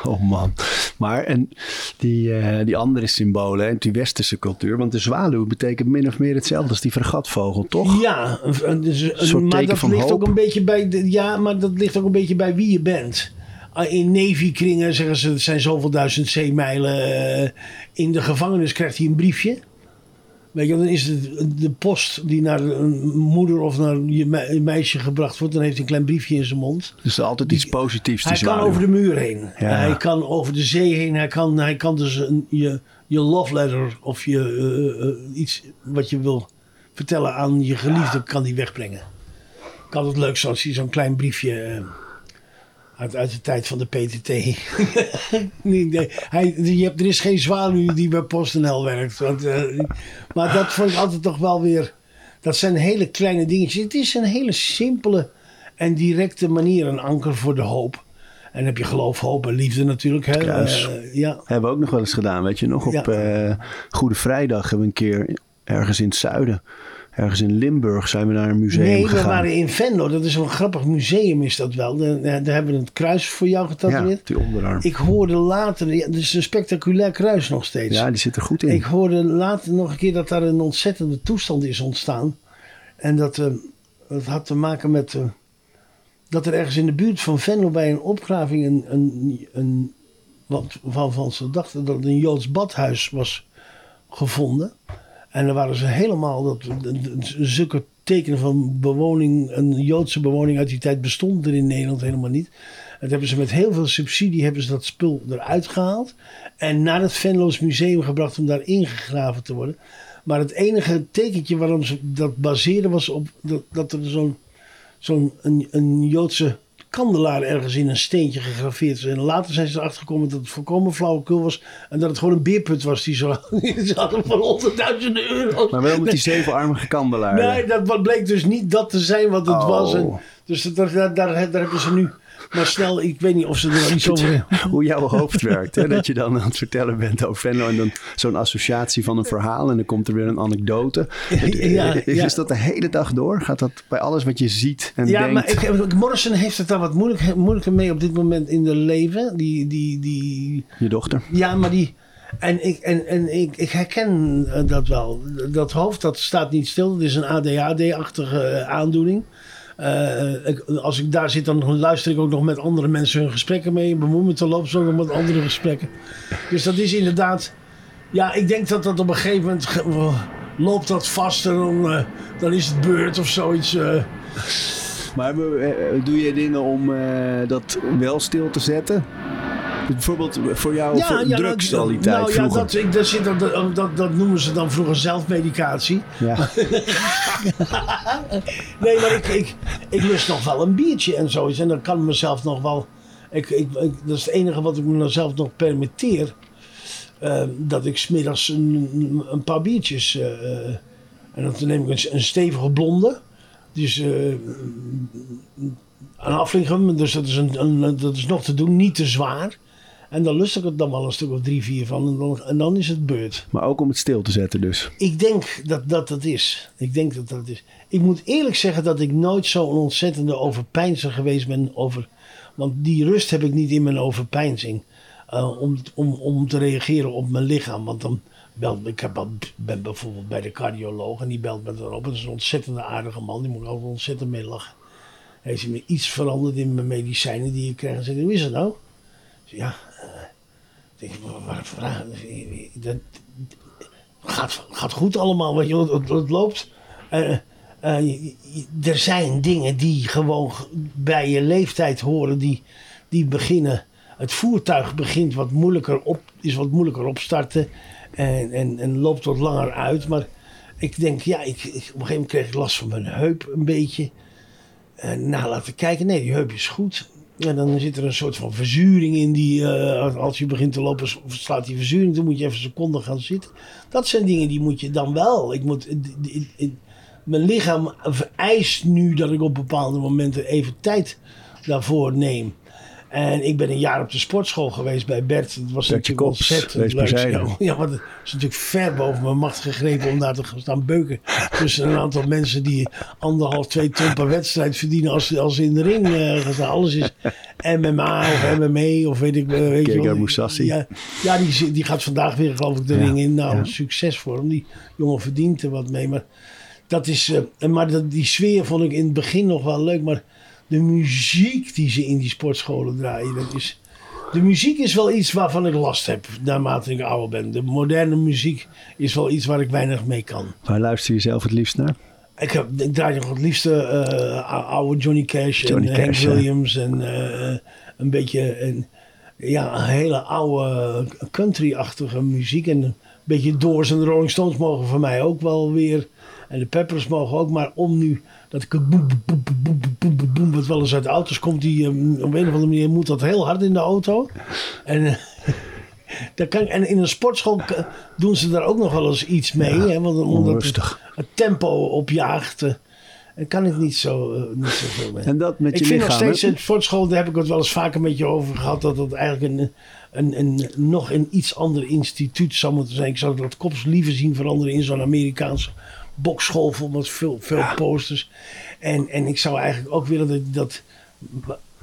Oh man. Maar en die, eh, die andere symbolen, hè, die westerse cultuur. Want de zwaluw betekent min of meer hetzelfde als die fregatvogel, toch? Ja, een- een- een- soort maar teken dat van ligt hoop. ook een beetje bij. De, ja, maar dat ligt ook een beetje bij wie je bent. Ah, In Navy-kringen zeggen ze: het zijn zoveel duizend zeemijlen. eh, In de gevangenis krijgt hij een briefje. Weet je, dan is het de post die naar een moeder of naar je me- meisje gebracht wordt. Dan heeft hij een klein briefje in zijn mond. Dus altijd iets positiefs, die Hij kan over de muur heen. Ja. Hij kan over de zee heen. Hij kan, hij kan dus een, je, je love letter of je, eh, eh, iets wat je wil vertellen aan je geliefde, kan die wegbrengen. Kan het leuk zijn als hij zo'n klein briefje uit, uit de tijd van de PTT. nee, nee, hij, je hebt, er is geen zwaluw die bij PostNL werkt. Want, eh, maar dat vond ik altijd toch wel weer... Dat zijn hele kleine dingetjes. Het is een hele simpele en directe manier. Een anker voor de hoop. En dan heb je geloof, hoop en liefde natuurlijk. Hè? Kruis. Eh, ja. Hebben we ook nog wel eens gedaan, weet je nog? Op Ja. eh, Goede Vrijdag hebben we een keer ergens in het zuiden, ergens in Limburg, zijn we naar een museum Nee, we gegaan. waren in Venlo. Dat is een grappig museum is dat wel. Daar, daar hebben we het kruis voor jou ja, getatoeëerd. die onderarm. Ik hoorde later... Ja, het is een spectaculair kruis nog steeds. ja, die zit er goed in. Ik hoorde later nog een keer dat daar een ontzettende toestand is ontstaan. En dat, eh, dat had te maken met... eh, dat er ergens in de buurt van Venlo bij een opgraving... een, een, een, wat, waarvan ze dachten dat het een Joods badhuis was gevonden. En dan waren ze helemaal... Dat, zulke tekenen van bewoning... een Joodse bewoning uit die tijd bestond er in Nederland helemaal niet. Dat hebben ze met heel veel subsidie hebben ze dat spul eruit gehaald. En naar het Venlo's museum gebracht om daar ingegraven te worden. Maar het enige tekentje waarom ze dat baseerden was op dat, dat er zo'n zo'n een, een Joodse kandelaar ergens in een steentje gegraveerd is. En later zijn ze erachter gekomen dat het volkomen flauwekul was. En dat het gewoon een beerput was die zo die hadden voor honderdduizenden euro's. Maar wel met die zevenarmige kandelaar. Nee, dat bleek dus niet dat te zijn wat het Oh. was. En, dus dat, daar, daar, daar hebben ze nu maar snel... Ik weet niet of ze er iets over... Hoe jouw hoofd werkt. Hè? Dat je dan aan het vertellen bent over Venlo. En dan zo'n associatie van een verhaal. En dan komt er weer een anekdote. Ja, is ja. dat de hele dag door? Gaat dat bij alles wat je ziet en Ja, denkt? maar ik, Morrison heeft het daar wat moeilijk, moeilijker mee op dit moment in de leven. Die, die, die, Je dochter? ja, maar die... En, ik, en, en ik, ik herken eh, dat wel. Dat hoofd, dat staat niet stil. Het is een ADHD-achtige eh, aandoening. Eh, als ik daar zit, dan luister ik ook nog met andere mensen hun gesprekken mee. Bemoei me te lopen ook nog met andere gesprekken. Dus dat is inderdaad... Ja, ik denk dat dat op een gegeven moment... ge- loopt dat vast en dan, eh, dan is het beurt of zoiets... eh. Maar eh, doe je dingen om eh, dat wel stil te zetten? Bijvoorbeeld voor jou voor nou, drugs al die tijd nou, ja, vroeger. dat, ik, dat, zit, dat, dat, dat noemen ze dan vroeger zelfmedicatie. Ja. Nee, maar ik, ik, ik lust nog wel een biertje en zoiets. En dan kan ik mezelf nog wel... Ik, ik, ik- dat is het enige wat ik me zelf nog permitteer. eh, dat ik smiddags een, een paar biertjes... eh, en dan neem ik een, een stevige blonde. Dus eh dus dat is, een, een, dat is nog te doen, niet te zwaar. En dan lust ik het dan wel een stuk of drie, vier van. En dan, en dan is het beurt. Maar ook om het stil te zetten dus. Ik denk dat dat het is. Ik denk dat dat is. Ik moet eerlijk zeggen dat ik nooit zo'n ontzettende overpeinzer geweest ben over. Want die rust heb ik niet in mijn overpeinzing. eh, om, om, om te reageren op mijn lichaam. Want dan belt ik heb, ben bijvoorbeeld bij de cardioloog en die belt me dan op. Dat is een ontzettende aardige man. Die moet ik ook ontzettend mee lachen. Heeft hij me iets veranderd in mijn medicijnen die ik krijg? En zegt, hoe is het nou? Ja, ik denk, waar- vragen? Dat, gaat, gaat goed allemaal, weet je, het, loopt. Eh, eh, er zijn dingen die gewoon bij je leeftijd horen, die, die beginnen. Het voertuig begint wat moeilijker op, is wat moeilijker opstarten en, en, en loopt wat langer uit. Maar ik denk, ja, ik, op een gegeven moment kreeg ik last van mijn heup een beetje. En nou, laten kijken. Nee, die heup is goed. En dan zit er een soort van verzuring in die, eh, als- je begint te lopen, slaat die verzuring. Dan moet je even een seconde gaan zitten. Dat zijn dingen die moet je dan wel. Ik moet, mijn lichaam vereist nu dat ik op bepaalde momenten even tijd daarvoor neem. En ik ben een jaar op de sportschool geweest bij Bert. Het was Bertje natuurlijk Kops, ontzettend leuk. Ja, want het is natuurlijk ver boven mijn macht gegrepen om daar te gaan staan beuken. Tussen een aantal mensen die anderhalf, twee ton per wedstrijd verdienen als, als ze in de ring eh, gaan staan. Alles is MMA of MMA of weet ik eh, weet. Mousasi. Ja, ja die, die gaat vandaag weer geloof ik de Ja, ring in. Nou, ja. succes voor hem. Die jongen verdient er wat mee. Maar dat is, eh, maar dat, die sfeer vond ik in het begin nog wel leuk. Maar de muziek die ze in die sportscholen draaien, dat is... De muziek is wel iets waarvan ik last heb naarmate ik ouder ben. De moderne muziek is wel iets waar ik weinig mee kan. Waar luister je zelf het liefst naar? Ik, heb, ik draai nog het liefste eh, oude Johnny Cash Johnny en Hank Cash, ja. Williams en eh, een beetje ja, een hele oude country-achtige muziek. En een beetje Doors en de Rolling Stones mogen voor mij ook wel weer. En de Peppers mogen ook, maar om nu dat ik boem, boem, boem, boem, boem, boem, boem, wat wel eens uit de auto's komt, die eh, op een of andere manier moet dat heel hard in de auto. En, eh, daar kan, en in een sportschool doen ze daar ook nog wel eens iets mee. hè, want omdat het, het tempo opjaagt. eh, en kan ik niet zo eh, niet zoveel mee. En dat met ik je vind lichaam. nog steeds in sportschool, daar heb ik het wel eens vaker met je over gehad, dat het eigenlijk een, een, een, nog een iets ander instituut zou moeten zijn. Ik zou dat kops liever zien veranderen in zo'n Amerikaanse bokschool vol met veel, veel posters. En, en ik zou eigenlijk ook willen dat, dat,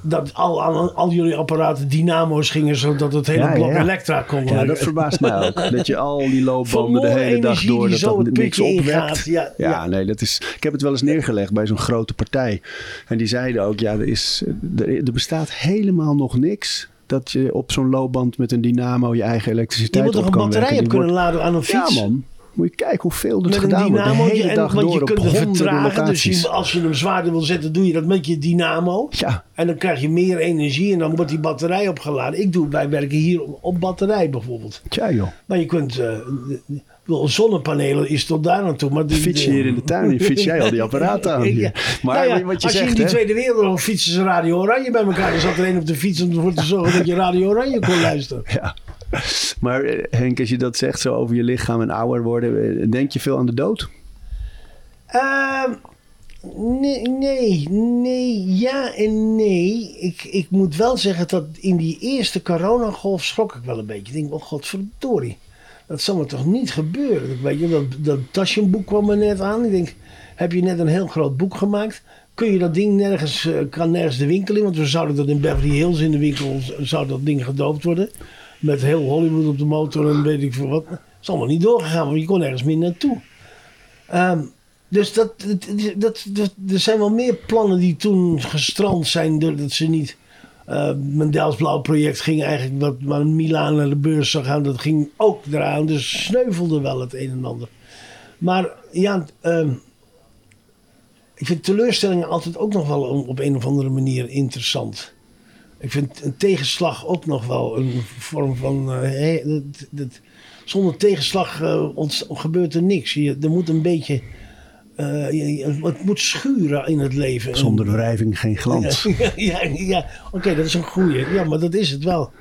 dat al, al, al jullie apparaten dynamo's gingen, zodat het hele Ja, blok ja. elektra kon Ja, dat verbaast mij ook. Dat je al die loopbanden de hele dag door dat zo dat niks opwekt. Ja, Ja, ja. nee, dat is. Ik heb het wel eens neergelegd bij zo'n grote partij. En die zeiden ook: ja, er, is, er, er bestaat helemaal nog niks. Dat je op zo'n loopband met een dynamo je eigen Je elektriciteit moet toch op een kan batterij op Die kunnen wordt- laden aan een fiets? Ja, man. Moet je kijken hoeveel er gedaan wordt. De hele En, dag want door je op kunt het honderden vertragen. Dus je, als je hem zwaarder wil zetten, doe je dat met je dynamo. Ja, En dan krijg je meer energie en dan wordt die batterij opgeladen. Ik doe, wij werken hier op, op batterij bijvoorbeeld. tja joh. Maar je kunt, bedoel, zonnepanelen is tot daar naartoe. Maar die, Fiets je hier in de tuin en fiets jij al die apparaten aan. Ja. Maar Nou ja, wat je als je in die hè? Tweede Wereldoorlog fietsen ze Radio Oranje bij elkaar. Dan zat er een op de fiets om ervoor te zorgen dat je Radio Oranje kon luisteren. Ja. Maar eh, Henk, als je dat zegt zo over je lichaam en ouder worden, eh, denk je veel aan de dood? Ehm, nee, nee, nee, ja en nee. Ik, ik moet wel zeggen dat in die eerste coronagolf schrok ik wel een beetje. Ik denk, oh godverdorie, dat zal me toch niet gebeuren. Weet je, dat, dat Taschenboek kwam me net aan. Ik denk, heb je net een heel groot boek gemaakt? Kun je dat ding nergens, eh, kan nergens de winkel in? Want we zouden dat in Beverly Hills in de winkel, zou dat ding gedoopt worden. Met heel Hollywood op de motor en weet ik veel wat. Dat is allemaal niet doorgegaan, want je kon nergens meer naartoe. Ehm, dus dat, dat, dat, dat- er zijn wel meer plannen die toen gestrand zijn doordat ze niet. eh mijn Delfts Blauw project ging eigenlijk wat maar Milaan naar de beurs zou gaan. Dat ging ook eraan. Dus sneuvelde wel het een en ander. Maar ja, ehm, ik vind teleurstellingen altijd ook nog wel op een of andere manier interessant. Ik vind een tegenslag ook nog wel een vorm van. eh, dat, dat- zonder tegenslag eh, gebeurt er niks. Je, er moet een beetje. eh, je- het moet schuren in het leven. Zonder wrijving geen glans. Ja, ja, ja. oké, dat is een goeie. Ja, maar dat is het wel.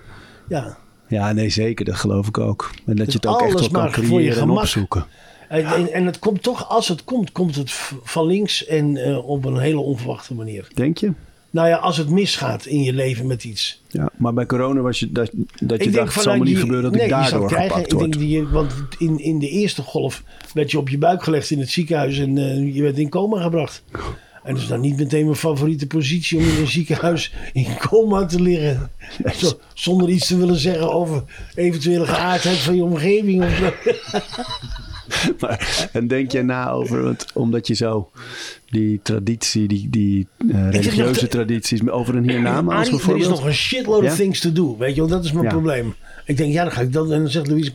Ja. Ja, nee, zeker. Dat geloof ik ook. En dat je het ook echt wel kan maar voor je creëren en opzoeken. En, en, en het komt toch, als het komt, komt het van links en op een hele onverwachte manier. Denk je? Nou ja, als het misgaat in je leven met iets. Ja, maar bij corona was je dat, dat je dacht, het zal vanuit me niet gebeuren dat nee, ik daardoor krijgen, gepakt ik denk die, je- Want in, in de eerste golf werd je op je buik gelegd in het ziekenhuis en eh, je werd in coma gebracht. En dat is dan niet meteen mijn favoriete positie om in een ziekenhuis in coma te liggen. Zo, zonder iets te willen zeggen over eventuele geaardheid van je omgeving. Of zo. Maar, en denk je na over, want, omdat je zo die traditie, die, die eh, religieuze tradities, over een hiernamaals Arie, er is bijvoorbeeld. nog een shitload Ja? of things to do. Weet je wel, dat is mijn Ja. probleem. Ik denk, ja, dan ga ik dat. En dan zegt Louise.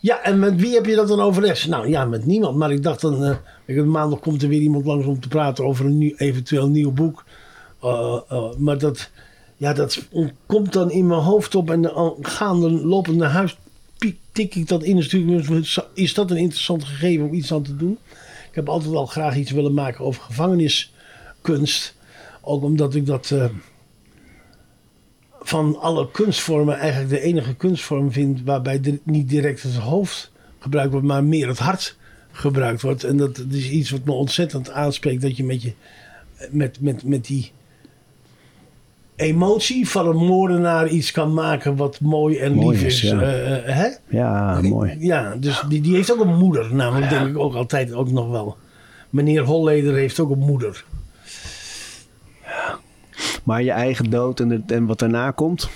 Ja, en met wie heb je dat dan overlegd? Nou ja, met niemand. Maar ik dacht dan. eh, ik, maandag komt er weer iemand langs om te praten over een nieuw, eventueel nieuw boek. Uh, uh, maar dat. Ja, dat komt dan in mijn hoofd op. En dan gaande lopend naar huis. Tik ik dat in. Is dat een interessant gegeven om iets aan te doen. Ik heb altijd al graag iets willen maken over gevangeniskunst. Ook omdat ik dat. eh, van alle kunstvormen eigenlijk de enige kunstvorm vind waarbij niet direct het hoofd gebruikt wordt, maar meer het hart gebruikt wordt. En dat is iets wat me ontzettend aanspreekt, dat je met, je, met, met, met die emotie van een moordenaar iets kan maken wat mooi en Mooi lief is, is. ja. eh, eh, hè? Ja, mooi. Ja, dus die, die heeft ook een moeder, namelijk denk ik ook altijd ook nog wel. Meneer Holleder heeft ook een moeder. Maar je eigen dood en, het- en wat daarna komt.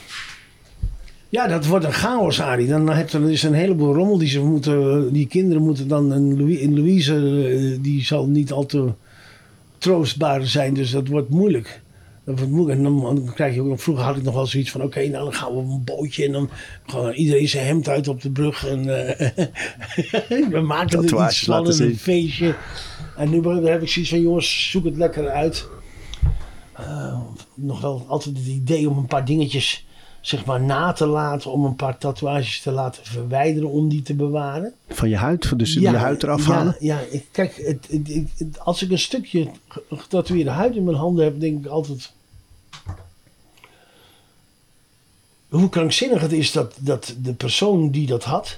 Ja, dat wordt een chaos, Arie. Dan heb je dus een heleboel rommel die ze moeten. Die kinderen moeten dan. En Louis, en Louise, eh, die zal niet al te troostbaar zijn, dus dat wordt moeilijk. En dan, krijg je ook. Vroeger had ik nog wel zoiets van: oké, nou dan gaan we op een bootje en dan gewoon iedereen zijn hemd uit op de brug. En eh, we maken er iets van en een feestje. En nu heb ik zoiets van: jongens, zoek het lekker uit. Eh, nog wel altijd het idee om een paar dingetjes zeg maar na te laten, om een paar tatoeages te laten verwijderen om die te bewaren. Van je huid, dus je huid eraf ja, halen. Ja, kijk, het, het- het- het- als ik een stukje ge- getatoeëerde huid in mijn handen heb, denk ik altijd. Hoe krankzinnig het is dat, dat de persoon die dat had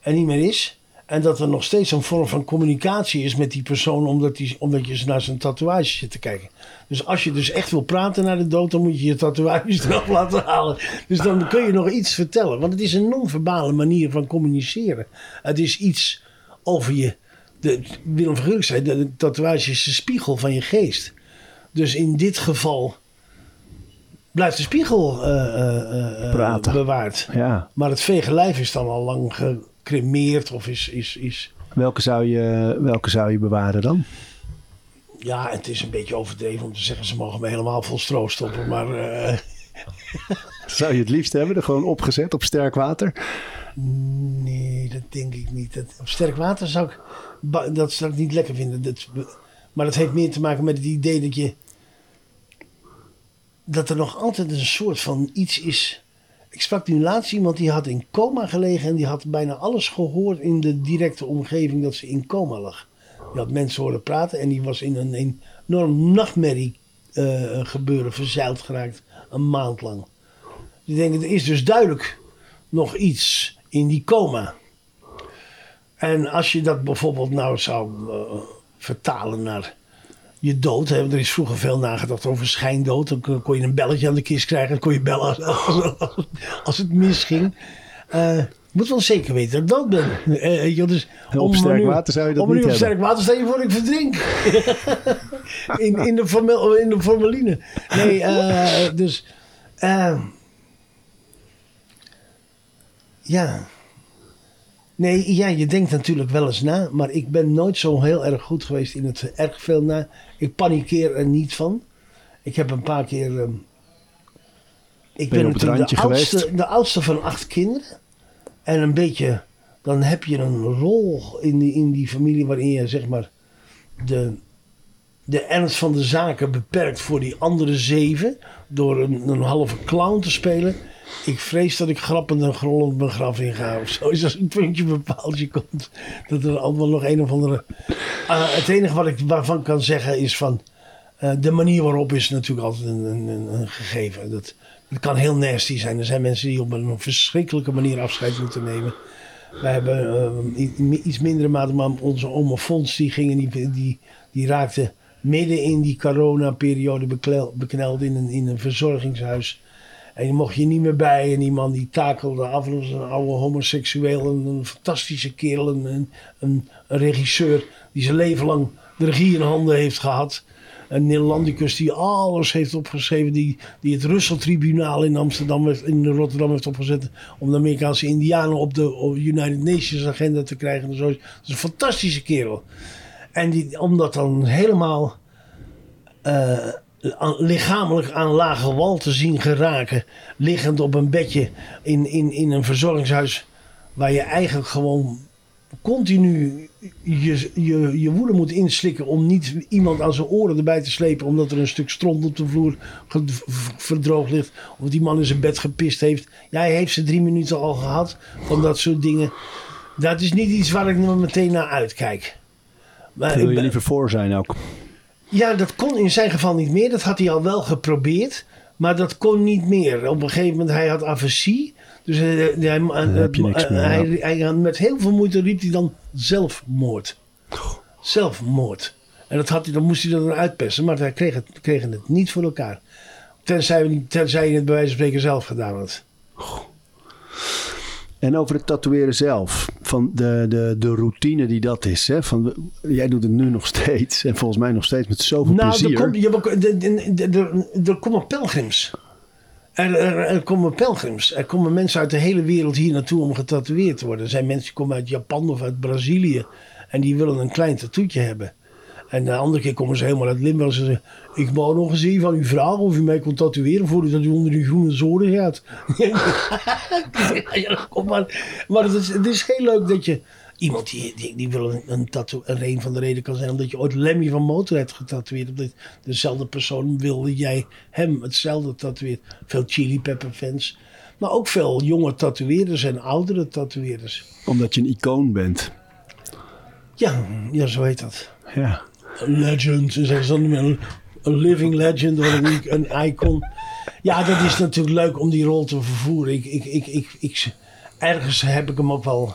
er niet meer is. En dat er nog steeds een vorm van communicatie is met die persoon, omdat, die, omdat je naar zijn tatoeage zit te kijken. Dus als je dus echt wil praten naar de dood, dan moet je je tatoeages eraf laten halen. Dus dan kun je nog iets vertellen. Want het is een non-verbale manier van communiceren. Het is iets over je. De, Willem van Gulik zei, de tatoeage is de spiegel van je geest. Dus in dit geval blijft de spiegel eh, eh, eh, Praten. bewaard. Ja. Maar het vege lijf is dan al lang gecremeerd of is, is, is... Welke zou, je, welke zou je bewaren dan? Ja, het is een beetje overdreven om te zeggen... ze mogen me helemaal vol stro stoppen, maar... Zou je het liefst hebben? Er gewoon opgezet op sterk water? nee, dat denk ik niet. Dat, op sterk water zou ik... Dat zou ik niet lekker vinden. Dat, maar dat heeft meer te maken met het idee dat je... Dat er nog altijd een soort van iets is... Ik sprak nu laatst iemand die had in coma gelegen... en die had bijna alles gehoord in de directe omgeving dat ze in coma lag. Had mensen horen praten en die was in een enorm nachtmerrie eh, gebeuren verzeild geraakt. Een maand lang. Die denken, er is dus duidelijk nog iets in die coma. En als je dat bijvoorbeeld nou zou eh, vertalen naar je dood. Hè, er is vroeger veel nagedacht over schijndood. Dan kon- je een belletje aan de kist krijgen. Dan kon je bellen als, als, als het misging. Je moet wel zeker weten dat ik dood ben. Wel, dus Op sterk water zou je dat om niet op hebben. sterk water stel je voor ik verdrink. in, in, de formel, in de formaline. Nee, dus... ja. Nee, ja, je denkt natuurlijk wel eens na. Maar ik ben nooit zo heel erg goed geweest in het erg veel na. Ik panikeer er niet van. Ik heb een paar keer... ehm, ik Ben ben op het de oudste, de oudste van acht kinderen. En een beetje... Dan heb je een rol in die, in die familie waarin je zeg maar... De, de ernst van de zaken beperkt voor die andere zeven. Door een, een halve clown te spelen. Ik vrees dat ik grappend en grollend mijn graf inga. Of zo is als een puntje bepaaltje komt. Dat er allemaal nog een of andere... Ah, het enige wat ik waarvan kan zeggen is van... eh, de manier waarop is natuurlijk altijd een, een, een, gegeven. Dat, het kan heel nasty zijn. Er zijn mensen die op een verschrikkelijke manier afscheid moeten nemen. Wij hebben eh, iets mindere mate, maar onze oma Fons, die, gingen, die, die, die raakte midden in die coronaperiode beklel- bekneld in een, in een verzorgingshuis. En je mocht je niet meer bij. En die man die takelde af. Dat was een oude homoseksueel. Een, fantastische kerel. Een, een, een, regisseur die zijn leven lang de regie in handen heeft gehad. Een Nederlandicus die alles heeft opgeschreven. Die, die het Russell-tribunaal in Amsterdam, heeft, in Rotterdam heeft opgezet. Om de Amerikaanse Indianen op de op United Nations agenda te krijgen. En. Dat is een fantastische kerel. En die, om dat dan helemaal eh, lichamelijk aan lage wal te zien geraken. Liggend op een bedje in, in, in een verzorgingshuis. Waar je eigenlijk gewoon continu je, je, je woede moet inslikken. Om niet iemand aan zijn oren erbij te slepen. Omdat er een stuk stront op de vloer verdroogd ligt. Of die man in zijn bed gepist heeft. Ja, hij heeft ze drie minuten al gehad. Van dat soort dingen. Dat is niet iets waar ik nou meteen naar uitkijk. Maar Wil je liever voor zijn ook? Ja, dat kon in zijn geval niet meer. Dat had hij al wel geprobeerd. Maar dat kon niet meer. Op een gegeven moment, hij had aversie. Dus hij, hij, heb je niks eh, meer, hij, ja. hij- met heel veel moeite riep hij dan zelfmoord. Zelfmoord. En dat had hij, dan moest hij dat dan uitpersen. Maar hij kreeg het, kregen het niet voor elkaar. Tenzij, tenzij je het bij wijze van spreken zelf gedaan had. En over het tatoeëren zelf. Van de, de, de routine die dat is. Hè? Van, jij doet het nu nog steeds. En volgens mij nog steeds met zoveel Nou, plezier. er, komt, je, er komen pelgrims. Er, er, er komen pelgrims. Er komen mensen uit de hele wereld hier naartoe om getatoeëerd te worden. Er zijn mensen die komen uit Japan of uit Brazilië. En die willen een klein tattoetje hebben. En de andere keer komen ze helemaal uit Limburg. En ze zeggen, ik wou nog eens even aan u vragen of u mij kon tatoeëren voordat u onder die groene zoden gaat. ja, kom maar. Maar het is, het is heel leuk dat je... Iemand die, die, die wil een, een tattoo... Een van de reden kan zijn omdat je ooit Lemmy van getatoeëerd hebt. Dat dezelfde persoon wilde jij hem hetzelfde tatoeëert. Veel Chili Pepper fans. Maar ook veel jonge tatoeëerders en oudere tatoeëerders. Omdat je een icoon bent. Ja, ja zo heet dat. Ja. Legend. Ze zeggen dan een, een living legend of een, een icon. Ja, dat is natuurlijk leuk om die rol te vervoeren. Ik, ik, ik, ik, ik, ergens heb ik hem ook wel,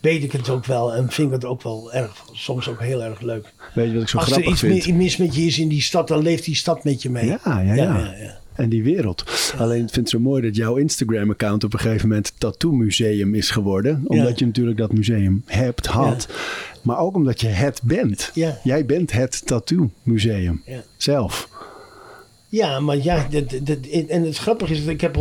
weet ik het ook wel en vind ik het ook wel erg, soms ook heel erg leuk. Weet je wat ik zo Als er grappig iets vind? mi- mis met je is in die stad, dan leeft die stad met je mee. Ja, ja, ja. ja, ja. En die wereld. Alleen ik vind het zo mooi dat jouw Instagram-account op een gegeven moment Tattoo Museum is geworden. Omdat Ja. je natuurlijk dat museum hebt, had. Maar ook omdat je het bent. Jij bent het Tattoo Museum. Ja. Zelf. Ja, maar ja, dat, dat, en het grappige is dat ik heb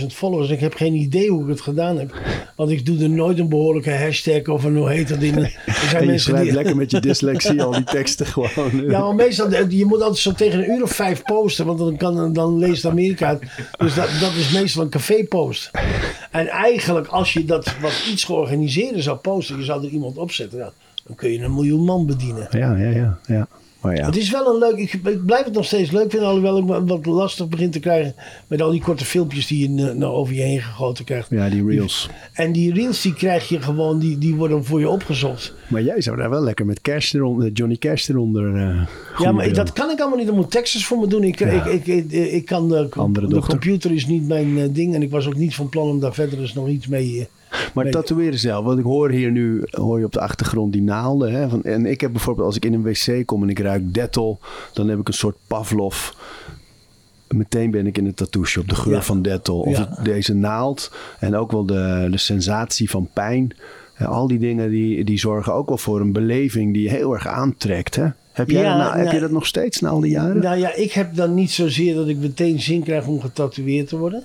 102.000 followers en ik heb geen idee hoe ik het gedaan heb. Want ik doe er nooit een behoorlijke hashtag of een hoe heet dat in. Er zijn mensen die, lekker met je dyslexie al die teksten gewoon. Ja, maar meestal, eh, je moet altijd zo tegen een uur of vijf posten, want dan, kan, dan leest Amerika het. Dus dat, dat is meestal een café-post. En eigenlijk, als je dat wat iets georganiseerder zou posten, je zou er iemand opzetten, ja, dan kun je een miljoen man bedienen. Ja, ja, ja. ja. Maar ja. Het is wel een leuk, ik, ik blijf het nog steeds leuk vinden, alhoewel ik wat lastig begin te krijgen met al die korte filmpjes die je eh, nou over je heen gegoten krijgt. Ja, die reels. En die reels die krijg je gewoon, die, die worden voor je opgezocht. Maar jij zou daar wel lekker met Cash eronder, Johnny Cash eronder. eh, Ja, maar ik- dat kan ik allemaal niet. Dan moet Texas voor me doen. Ik, Ja. ik, ik, ik, ik kan de, de computer is niet mijn eh, ding. En ik was ook niet van plan om daar verder eens nog iets mee... Maar Nee. tatoeëren zelf, want ik hoor hier nu, hoor je op de achtergrond die naalden. Hè? Van, en ik heb bijvoorbeeld, als ik in een wc kom en ik ruik Dettol, dan heb ik een soort Pavlov. Meteen ben ik in de tattoo shop, de geur Ja. van Dettol. Of Ja. het- deze naald en ook wel de, de sensatie van pijn. Al die dingen die, die zorgen ook wel voor een beleving die je heel erg aantrekt. Hè? Heb, jij Ja, dat nou- heb nou- je dat nog steeds na al die jaren? Nou ja, ik heb dan niet zozeer dat ik meteen zin krijg om getatoeëerd te worden.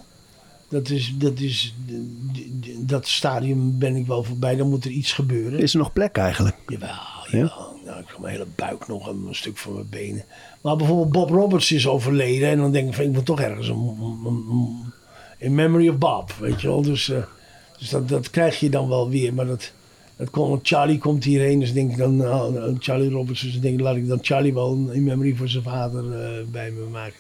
Dat is, dat is, dat stadium ben ik wel voorbij. Dan moet er iets gebeuren. Is er nog plek eigenlijk? Jawel, jawel. Nou, ik heb mijn hele buik nog en een stuk van mijn benen. Maar bijvoorbeeld Bob Roberts is overleden. En dan denk ik van, ik moet toch ergens een, in memory of Bob, weet je wel. Dus, eh, dus dat, dat krijg je dan wel weer. Maar dat, dat komt, Charlie komt hierheen. Dus denk ik dan, nou, Charlie Roberts. Dus denk ik, laat ik dan Charlie wel in memory voor zijn vader eh, bij me maken.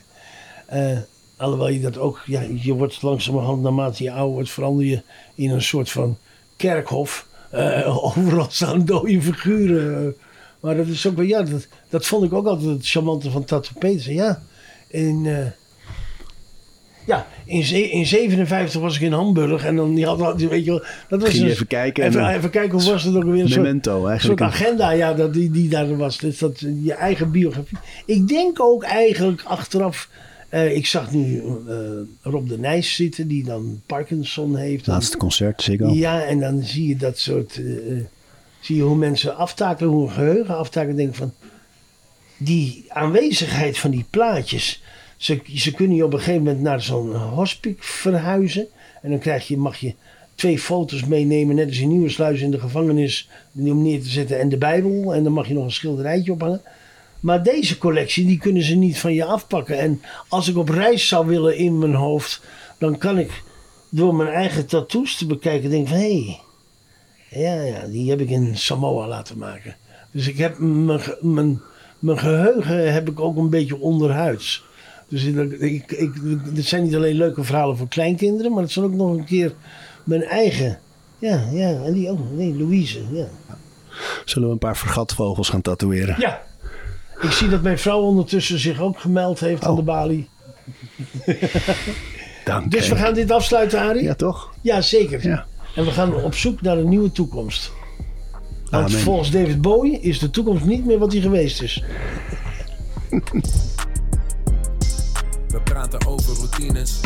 Eh, alhoewel je dat ook, ja, je wordt langzamerhand, naarmate je ouder wordt, verander je in een soort van kerkhof. Eh, overal staan dode figuren. eh. maar dat is ook wel, ja, dat, dat vond ik ook altijd het charmante van Tattoo Petersen. Ja, in, eh, ja, in, ze- in 57 was ik in Hamburg en dan die had, weet je wel, dat was Ging je een- even kijken en Even, dan- even kijken, hoe was het ook weer? Een soort, Memento een eigenlijk. soort agenda, ja, dat die, die daar was. Dus dat je eigen biografie. Ik denk ook eigenlijk achteraf. Eh, ik zag nu eh, Rob de Nijs zitten, die dan Parkinson heeft. Laatste concert, Ziggo. Ja, en dan zie je dat soort. eh, zie je hoe mensen aftakelen, hoe hun geheugen aftakelen. Denk van. Die aanwezigheid van die plaatjes. Ze, ze kunnen je op een gegeven moment naar zo'n hospice verhuizen. En dan krijg je, mag je twee foto's meenemen, net als in Nieuwersluis in de gevangenis, om neer te zetten en de Bijbel. En dan mag je nog een schilderijtje ophangen. Maar deze collectie, die kunnen ze niet van je afpakken. En als ik op reis zou willen in mijn hoofd, dan kan ik door mijn eigen tattoos te bekijken, denk van hé, hey, ja, ja, die heb ik in Samoa laten maken. Dus ik heb mijn, mijn, mijn geheugen heb ik ook een beetje onderhuids. Dus ik, ik, ik, dit zijn niet alleen leuke verhalen voor kleinkinderen, maar het zijn ook nog een keer mijn eigen. Ja, ja, en die ook. Nee, Louise, ja. Zullen we een paar vergatvogels gaan tatoeëren? Ja. Ik zie dat mijn vrouw ondertussen zich ook gemeld heeft aan Oh. de balie. Dank. Dus we gaan dit afsluiten, Arie? Ja, toch? Ja, zeker. Ja. En we gaan op zoek naar een nieuwe toekomst. Want Amen. volgens David Bowie is de toekomst niet meer wat die geweest is. We praten over routines.